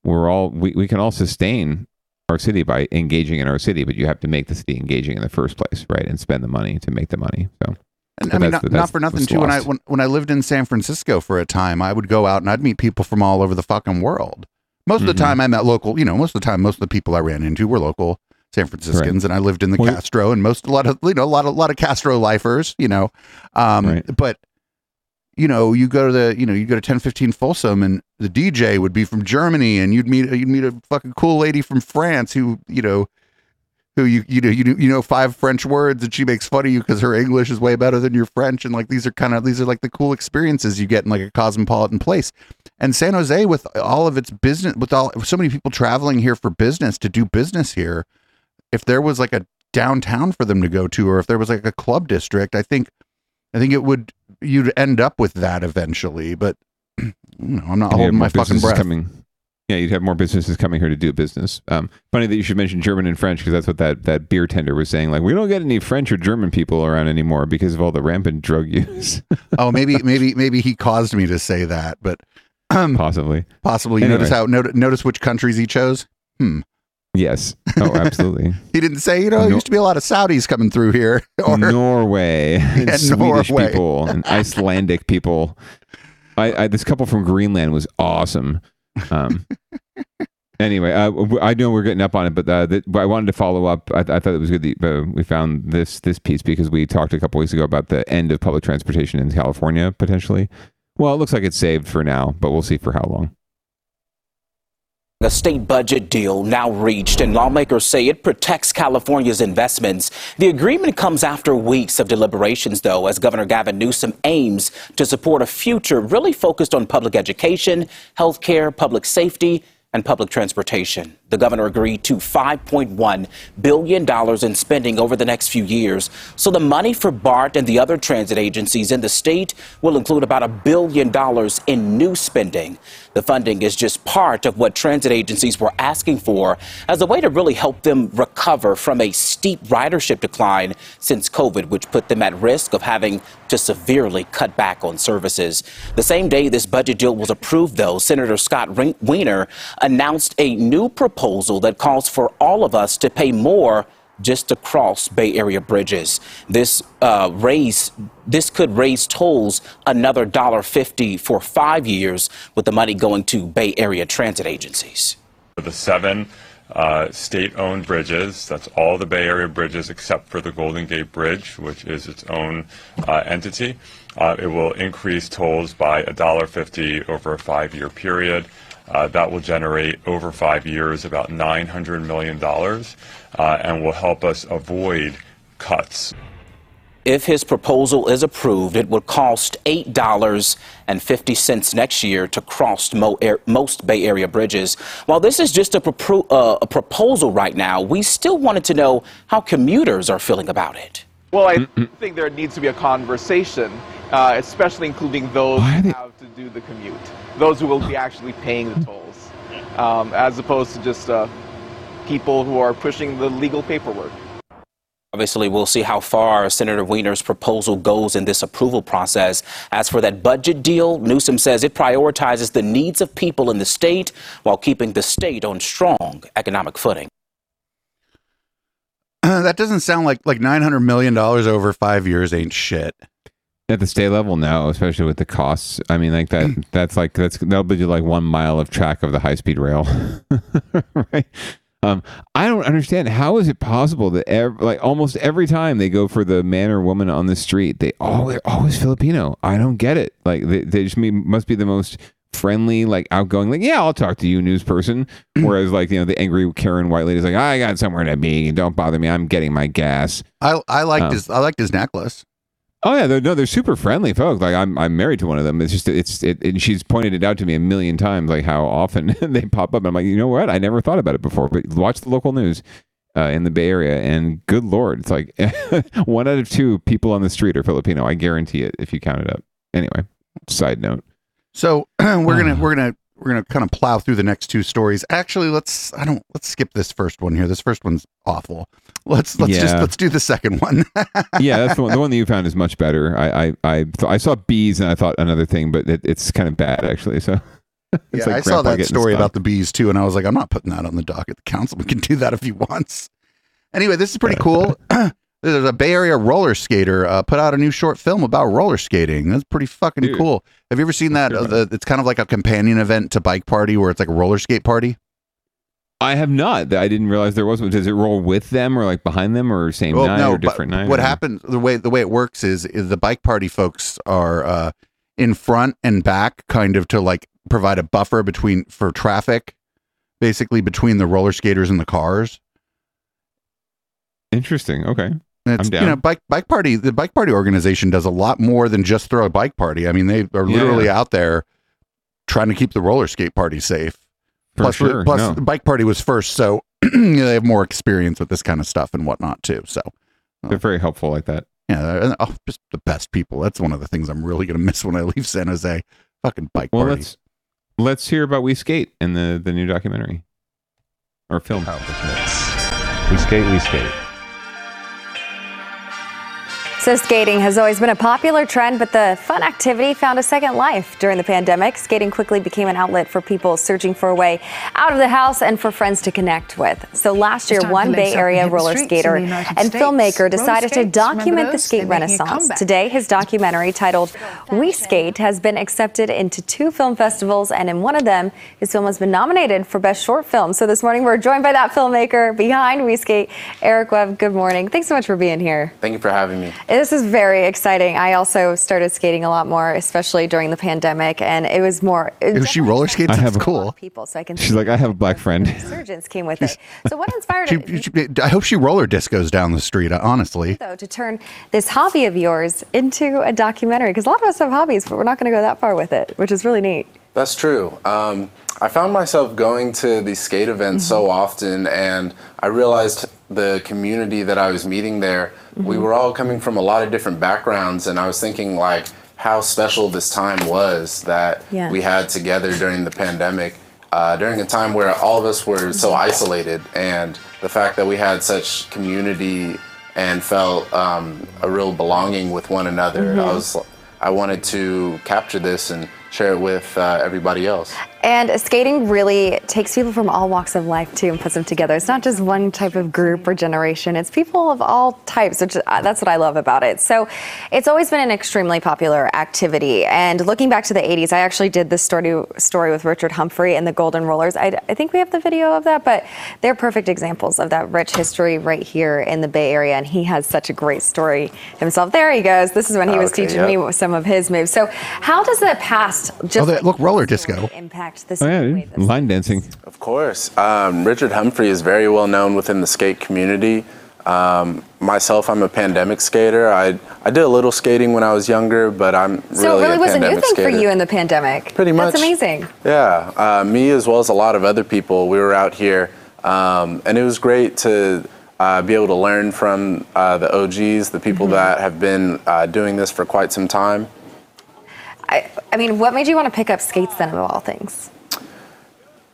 we're all we, we can all sustain our city by engaging in our city but you have to make the city engaging in the first place right and spend the money to make the money so And I mean, not, not for nothing too. When I when, when I lived in San Francisco for a time, I would go out and I'd meet people from all over the fucking world. Most of the Mhm. time, I met local. You know, most of the time, most of the people I ran into were local San Franciscans, and I lived in the Well- Castro, and most a lot of you know a lot of a lot of Castro lifers. You know, um, but you know, you go to the you know you go to ten fifteen Folsom, and the DJ would be from Germany, and you'd meet you'd meet a fucking cool lady from France who you know who you you know you you know five French words and she makes fun of you because her English is way better than your French and like these are kind of these are like the cool experiences you get in like a cosmopolitan place. And San Jose with all of its business with all so many people traveling here for business to do business here, if there was like a downtown for them to go to or if there was like a club district, I think I think it would you'd end up with that eventually, but you know, I'm not holding my fucking breath. Coming, yeah, you'd have more businesses coming here to do business. Um, funny that you should mention German and French because that's what that, that beer tender was saying. Like, we don't get any French or German people around anymore because of all the rampant drug use. oh, maybe maybe maybe he caused me to say that, but um, possibly, possibly. You Anyway. notice how notice, notice which countries he chose. Hmm. Yes. Oh, absolutely. He didn't say, you know, there used to be a lot of Saudis coming through here. Or Norway, and Swedish Norway. people, and Icelandic people. I, I this couple from Greenland was awesome. Um, anyway, uh, I know we're getting up on it, but uh, th- but I wanted to follow up. I, I thought it was good that uh, we found this this piece because we talked a couple weeks ago about the end of public transportation in California potentially. Well, it looks like it's saved for now, but we'll see for how long. A state budget deal now reached, and lawmakers say it protects California's investments. The agreement comes after weeks of deliberations, though, as Governor Gavin Newsom aims to support a future really focused on public education, health care, public safety, and public transportation. The governor agreed to $5.1 billion in spending over the next few years. So the money for BART and the other transit agencies in the state will include about a billion dollars in new spending. The funding is just part of what transit agencies were asking for as a way to really help them recover from a steep ridership decline since COVID, which put them at risk of having to severely cut back on services. The same day this budget deal was approved, though, Senator Scott Wiener announced a new proposal that calls for all of us to pay more just to cross Bay Area bridges. This uh, raise, this could raise tolls another dollar fifty for five years, with the money going to Bay Area transit agencies. For the seven uh, state-owned bridges, that's all the Bay Area bridges except for the Golden Gate Bridge, which is its own uh, entity. Uh, it will increase tolls by $1.50 over a five-year period. Uh, that will generate over five years about $900 million uh, and will help us avoid cuts. If his proposal is approved, it would cost $8.50 next year to cross most Bay Area bridges. While this is just a, uh, a proposal right now, we still wanted to know how commuters are feeling about it. Well, I think there needs to be a conversation, uh, especially including those who have to do the commute, those who will be actually paying the tolls, um, as opposed to just uh, people who are pushing the legal paperwork. Obviously, we'll see how far Senator Wiener's proposal goes in this approval process. As for that budget deal, Newsom says it prioritizes the needs of people in the state while keeping the state on strong economic footing. that doesn't sound like like nine hundred million dollars over five years ain't shit. At the state level, no, especially with the costs. I mean, like that. That's like that's that'll be like one mile of track of the high speed rail, right? Um, I don't understand how is it possible that ev- like almost every time they go for the man or woman on the street, they all they're always Filipino. I don't get it. Like they, they just mean, must be the most friendly, like outgoing. Like yeah, I'll talk to you, news person. Whereas like you know the angry Karen white lady's like I got somewhere to be. Don't bother me. I'm getting my gas. I I liked Um, his I liked his necklace. Oh yeah, they're, no, they're super friendly folks. Like I'm, I'm married to one of them. It's just, it's, it, and she's pointed it out to me a million times, like how often they pop up. I'm like, you know what? I never thought about it before. But watch the local news uh, in the Bay Area, and good lord, it's like one out of two people on the street are Filipino. I guarantee it if you count it up. Anyway, side note. So uh. we're gonna we're gonna we're gonna kind of plow through the next two stories. Actually, let's I don't let's skip this first one here. This first one's awful. Let's let's just let's do the second one. yeah, that's the one. The one that you found is much better. I, I, I, th- I saw bees and I thought another thing, but it, it's kind of bad actually. So yeah, like I saw that story about the bees too, and I was like, I'm not putting that on the docket. The council We can do that if he wants. Anyway, this is pretty cool. There's a Bay Area roller skater uh, put out a new short film about roller skating. That's pretty fucking Dude. cool. Have you ever seen that? Uh, the, it's kind of like a companion event to Bike Party, where it's like a roller skate party. I have not. I didn't realize there was one. Does it roll with them or like behind them or same Well, night no, or different night? What or- happens? The way the way it works is, is the bike party folks are uh, in front and back, kind of to like provide a buffer between for traffic, basically between the roller skaters and the cars. Interesting. Okay. And it's I'm down. you know bike bike party. The bike party organization does a lot more than just throw a bike party. I mean, they are Yeah. literally out there trying to keep the roller skate party safe. For plus, sure, plus no. the bike party was first, so they have more experience with this kind of stuff and whatnot too. So They're very helpful like that. yeah, they're- oh, just the best people. That's one of the things I'm really gonna miss when I leave San Jose. Fucking bike Well, party. let's let's hear about We Skate and the the new documentary or film. We skate, we skate. So, skating has always been a popular trend, but the fun activity found a second life during the pandemic. Skating quickly became an outlet for people searching for a way out of the house and for friends to connect with. So, last year, one Bay Area and roller skater in the United and States. filmmaker decided to skates, remember document the skate They're making a renaissance. Today, his documentary titled We Skate has been accepted into two film festivals, and in one of them, his film has been nominated for Best Short Film. So, this morning, we're joined by that filmmaker behind We Skate, Eric Webb. Good morning. Thanks so much for being here. Thank you for having me. This is very exciting. I also started skating a lot more, especially during the pandemic, and it was more. It If she roller skates, I that's have- cool. people, so I can. She's like, I have a black friend. Surgeons came with it. So what inspired She, it, she- I hope she roller discos down the street. Honestly, though, to turn this hobby of yours into a documentary? Because a lot of us have hobbies, but we're not going to go that far with it, which is really neat. That's true. Um, I found myself going to these skate events so often, and I realized the community that I was meeting there, we Mhm. were all coming from a lot of different backgrounds, and I was thinking, like, how special this time was that Yeah. we had together during the pandemic, uh, during a time where all of us were so isolated, and the fact that we had such community and felt um, a real belonging with one another. I Mhm. was, I wanted to capture this and share it with uh, everybody else. And skating really takes people from all walks of life too and puts them together. It's not just one type of group or generation. It's people of all types, which uh, that's what I love about it. So it's always been an extremely popular activity. And looking back to the 80s, I actually did this story story with Richard Humphrey and the Golden Rollers. I, I think we have the video of that, but they're perfect examples of that rich history right here in the Bay Area. And he has such a great story himself. There he goes. This is when he was Okay, teaching yep. me some of his moves. So how does the past oh, just they, look, roller disco. impact this? Oh, yeah, dude. Line dancing. Of course. Um, Richard Humphrey is very well known within the skate community. Um, myself, I'm a pandemic skater. I, I did a little skating when I was younger, but I'm So really it really a was a new thing skater. for you in the pandemic. Pretty much. That's amazing. Yeah, uh, me as well as a lot of other people. We were out here, um, and it was great to uh, be able to learn from uh, the OGs, the people Mhm. that have been uh, doing this for quite some time. I, I mean, what made you want to pick up skates then, of all things?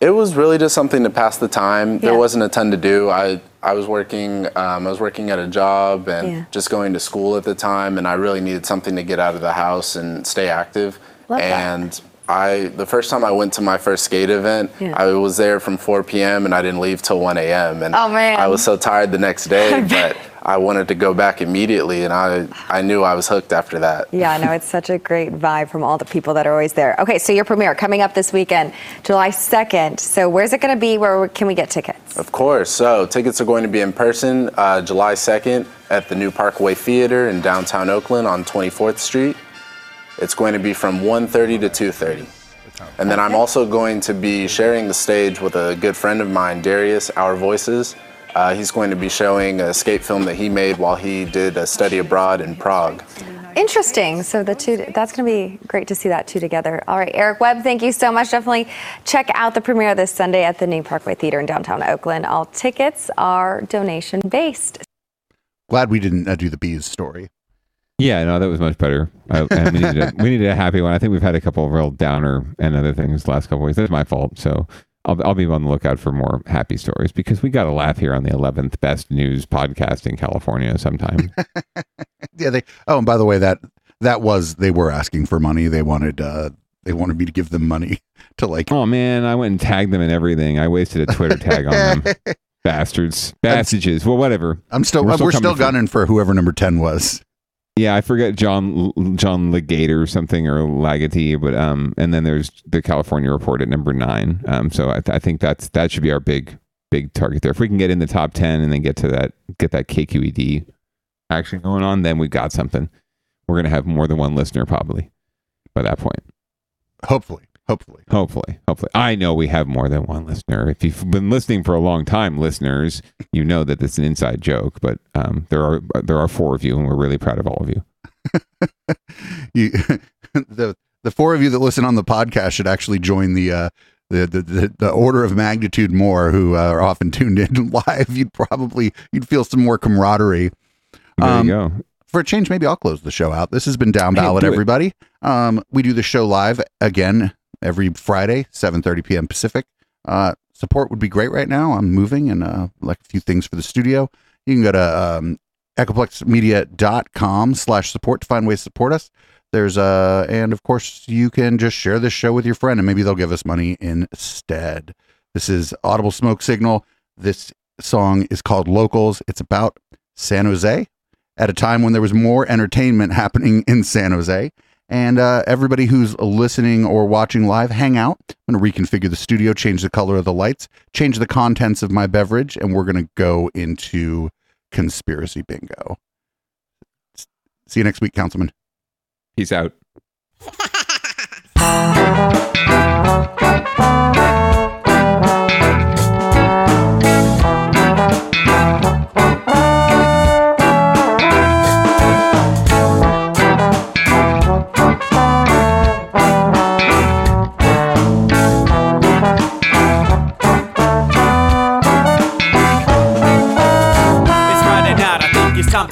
It was really just something to pass the time. There Yeah. wasn't a ton to do. I I was working um, I was working at a job and Yeah. just going to school at the time, and I really needed something to get out of the house and stay active. Love that. and I the first time I went to my first skate event, Yeah. I was there from 4 p.m. and I didn't leave till 1 a.m. And Oh, man. I was so tired the next day, but I wanted to go back immediately, and I I knew I was hooked after that. Yeah, I know it's such a great vibe from all the people that are always there. Okay, so your premiere coming up this weekend, July 2nd. So where's it going to be? Where can we get tickets? Of course. So tickets are going to be in person uh, July 2nd at the New Parkway Theater in downtown Oakland on 24th Street. It's going to be from 1:30 to 2:30. And then I'm also going to be sharing the stage with a good friend of mine, Darius Our Voices. Uh, he's going to be showing a skate film that he made while he did a study abroad in Prague. Interesting. So the two, that's going to be great to see that two together. All right, Eric Webb, thank you so much. Definitely check out the premiere this Sunday at the New Parkway Theater in downtown Oakland. All tickets are donation based. Glad we didn't uh, do the bees story. Yeah, no, that was much better. I, and we needed a, we needed a happy one. I think we've had a couple of real downer and other things the last couple weeks. That's my fault. So I'll I'll be on the lookout for more happy stories because we got to laugh here on the 11th best news podcast in California sometime. Yeah, they. Oh, and by the way, that that was they were asking for money. They wanted uh they wanted me to give them money to like. oh man, I went and tagged them and everything. I wasted a Twitter tag on them. Bastards, bastages. Well, whatever. I'm still we're still, coming for- gunning for whoever number ten was. Yeah, I forget John John Legate or something or Lagati, but um, and then there's the California report at number nine. Um, so I, I think that's that should be our big big target there. If we can get in the top ten and then get to that get that KQED action going on, then we got something. We're gonna have more than one listener probably by that point. Hopefully, hopefully, hopefully, hopefully. I know we have more than one listener. If you've been listening for a long time, listeners, you know that it's an inside joke. But um, there are there are four of you, and we're really proud of all of you. You, the the four of you that listen on the podcast should actually join the uh the the, the, order of magnitude more who uh, are often tuned in live. You'd probably you'd feel some more camaraderie. There Um, you go. For a change, maybe I'll close the show out. This has been Down Hey, Ballot, do everybody. Um, we do the show live again every Friday, 7.30 p.m. Pacific. Uh, support would be great right now. I'm moving and uh, like a few things for the studio. You can go to um, echoplexmedia.com slash support to find ways to support us. There's uh and of course you can just share this show with your friend and maybe they'll give us money instead. This is Audible Smoke Signal. This song is called Locals. It's about San Jose at a time when there was more entertainment happening in San Jose. And uh, everybody who's listening or watching live, hang out. I'm going to reconfigure the studio, change the color of the lights, change the contents of my beverage, and we're going to go into conspiracy bingo. See you next week, Councilman. Peace out.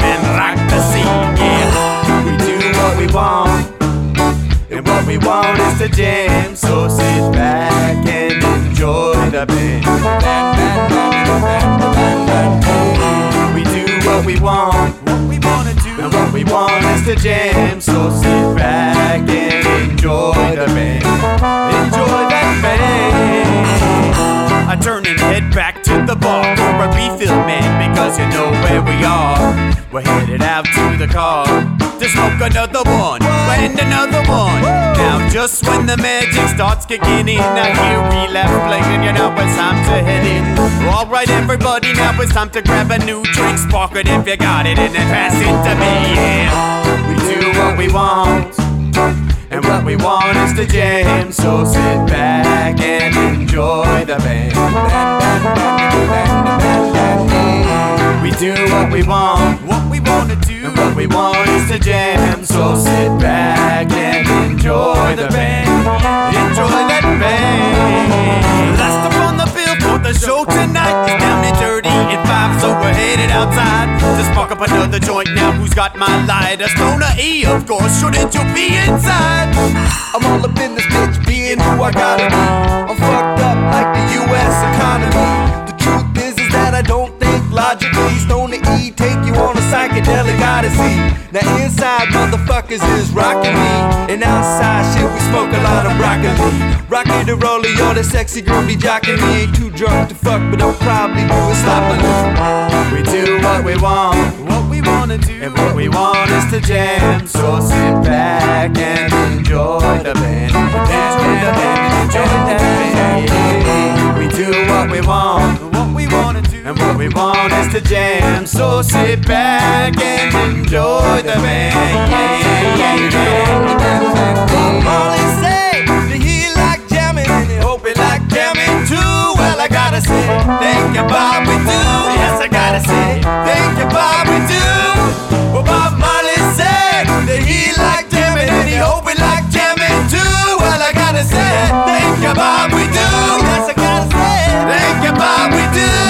man, rock the scene, yeah. We do what we want, and what we want is to jam. So sit back and enjoy the band. We do what we want, what we wanna do, and what we want is to jam. So sit back and enjoy the band. Enjoy that band. I turn and head back the bar for a refill, man, because you know where we are. We're headed out to the car to smoke another one and another one. Now, just when the magic starts kicking in, now I hear relapse playing. You know it's time to head in. All right, everybody, now it's time to grab a new drink, spark it if you got it, and then pass it to me. Yeah, we do what we want. And what we want is to jam, so sit back and enjoy the band. We want, what we want to do, and what we want is to jam, so sit back and enjoy the band. Enjoy that band. Last up on the bill for the show tonight is down and dirty in five, so we're headed outside to spark up another joint. Now, who's got my lighter? Stoner E, of course. Shouldn't you be inside? I'm all up in this bitch, being who I gotta be. I'm fucked up like the U.S. economy. The truth is, is that I don't logically. Stoner E take you on a psychedelic odyssey. Now inside, motherfuckers is rocking me, and outside, shit, we smoke a lot of broccoli. Rocky the roller, yo, that sexy girl be jocking me. Ain't too drunk to fuck, but I'll probably do it sloppily. We do what we want, what we wanna do, and what we want is to jam. So sit back and enjoy the band, the band, and enjoy that band. We do what we want, and what we want is to jam. So sit back and enjoy the band. Yeah, yeah, yeah. Bob Marley say that he like jamming and he hope he like jamming too. Well, I gotta say, thank you, Bob, we do. Yes, I gotta say, thank you, Bob, we do. Well, Bob Marley said that he like jamming and he hope he like jamming too. Well, I gotta say, thank you, Bob, we do. Yes, I gotta say, thank you, Bob, we do.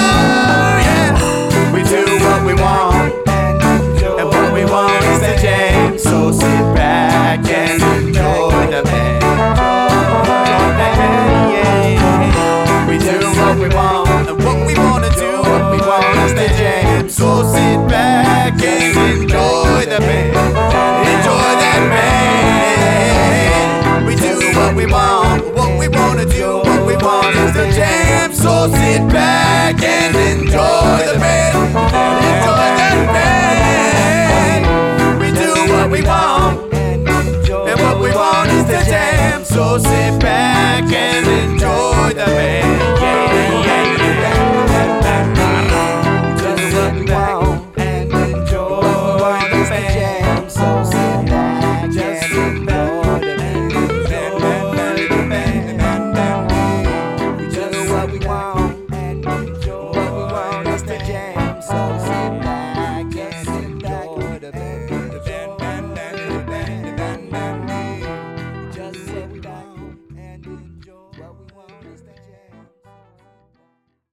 game. Enjoy the pain. Enjoy that pain. We do what we want, what we wanna do, what we want is the jam. So sit back and enjoy the pain. Enjoy that pain. We do what we want, and what we want is the jam. So sit back and enjoy the pain. Yeah, yeah.